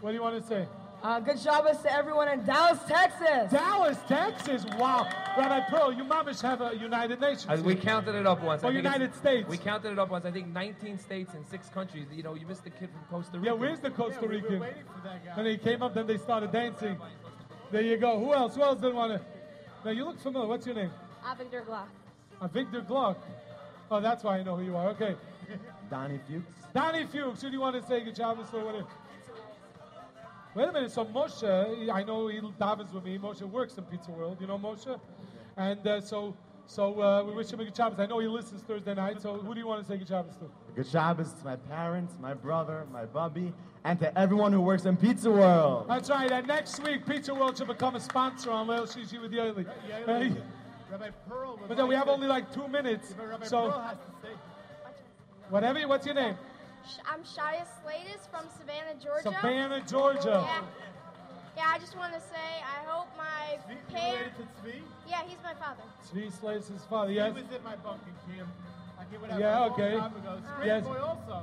what do you want to say? Uh, good Shabbos to everyone in Dallas, Texas. Dallas, Texas. Wow. Rabbi Pearl, you mamish have a United Nations. Uh, we counted it up once. I Or think United States. We counted it up once. I think 19 states and six countries. You know, you missed the kid from Costa Rica. Yeah, where's the Costa Rican? And he came up, then they started dancing. There you go. Who else? Who else didn't want to? Now you look familiar. What's your name? Avigdor Glock. Uh, Victor Gluck. Oh, that's why I know who you are. Okay. Donnie Fuchs. Donnie Fuchs. Who do you want to say good job or whatever? Wait a minute. So Moshe, I know he davens with me. Moshe works in Pizza World. You know Moshe, and uh, so so uh, we wish him a good Shabbos. I know he listens Thursday night. So who do you want to say good Shabbos to? Good Shabbos to my parents, my brother, my bubby, and to everyone who works in Pizza World. That's right. And next week, Pizza World should become a sponsor on Leil Shishi with Yoely. Hey. Rabbi Pearl. But then we have to- only like two minutes. Rabbi So Pearl has to say. whatever. What's your name? Sh- I'm Shia Slatus from Savannah, Georgia. Savannah, Georgia. Yeah. Yeah, I just want to say I hope my parents. Tzvi? Yeah, he's my father. Tzvi Slate's his father. Yes. He was in my bunking camp. I get what I Yeah, a okay. time ago. Yes. boy also.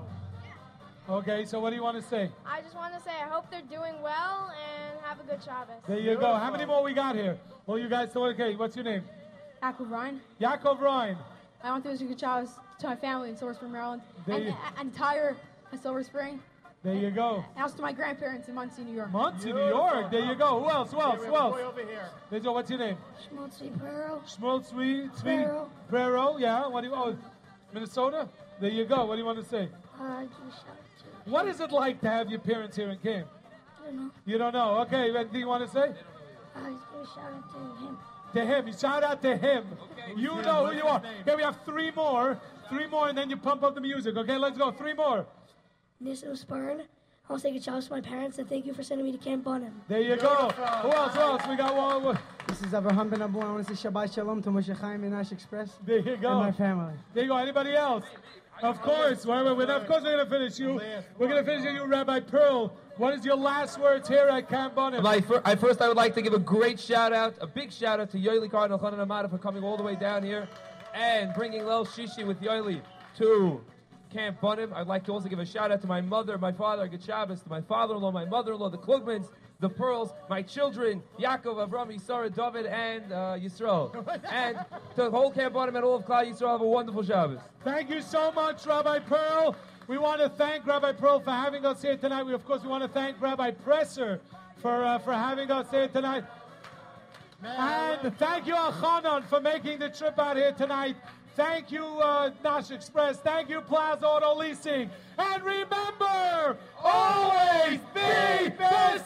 Okay. So what do you want to say? I just want to say I hope they're doing well and have a good Shabbos. There you go. How many more we got here? Well, you guys still okay? What's your name? Yaakov Ryan. Yaakov Ryan. I want to wish a good Shabbos to my family in Silver Spring, Maryland, There and you- and entire Silver Spring, There you go. and also to my grandparents in Monsey, New York. Monsey, New York. There you go. Who else? Who else? Who else? Boy over here. There's your, what's your name? Schmutzy Pearl. Shmuel Tzvi. Tzvi. Prero. Prero. Yeah. What do you? Oh, Minnesota. There you go. What do you want to say? Uh, give a shout out to. What is it like to have your parents here in camp? I don't know. You don't know. Okay. Anything you want to say? Uh, just give a shout out to him. To him. You shout out to him. Okay, you know who you are. name? Okay, we have three more. Three more, and then you pump up the music. Okay, let's go. Three more. Nissim Spurn. I want to say good shout out to my parents and thank you for sending me to Camp Bunim. There you go. Who else? Who else? We got one. one. This is Abraham Ben Abu. I want to say Shabbat Shalom to Moshe Chaim and Nash Express. There you go. And my family. There you go. Anybody else? Of course. Wait, wait, wait. Of course, we're gonna finish you. We're gonna finish you, Rabbi Pearl. What is your last words here at Camp Bunim? My fir- I, first, I would like to give a great shout out, a big shout out to Yoely Cardinal Chanan Amada for coming all the way down here and bringing Leil Shishi with Yoely to Camp Bunim. I'd like to also give a shout out to my mother, my father, Good Shabbos, to my father-in-law, my mother-in-law, the Klugmans, the Pearls, my children, Yaakov, Avram, Sarah, David, and uh, Yisrael. and to the whole Camp Bunim and all of Klal Yisrael, have a wonderful Shabbos. Thank you so much, Rabbi Pearl. We want to thank Rabbi Pearl for having us here tonight. We, of course, we want to thank Rabbi Presser for, uh, for having us here tonight. And thank you, Al for making the trip out here tonight. Thank you, uh, Nash Express. Thank you, Plaza Auto Leasing. And remember, always be the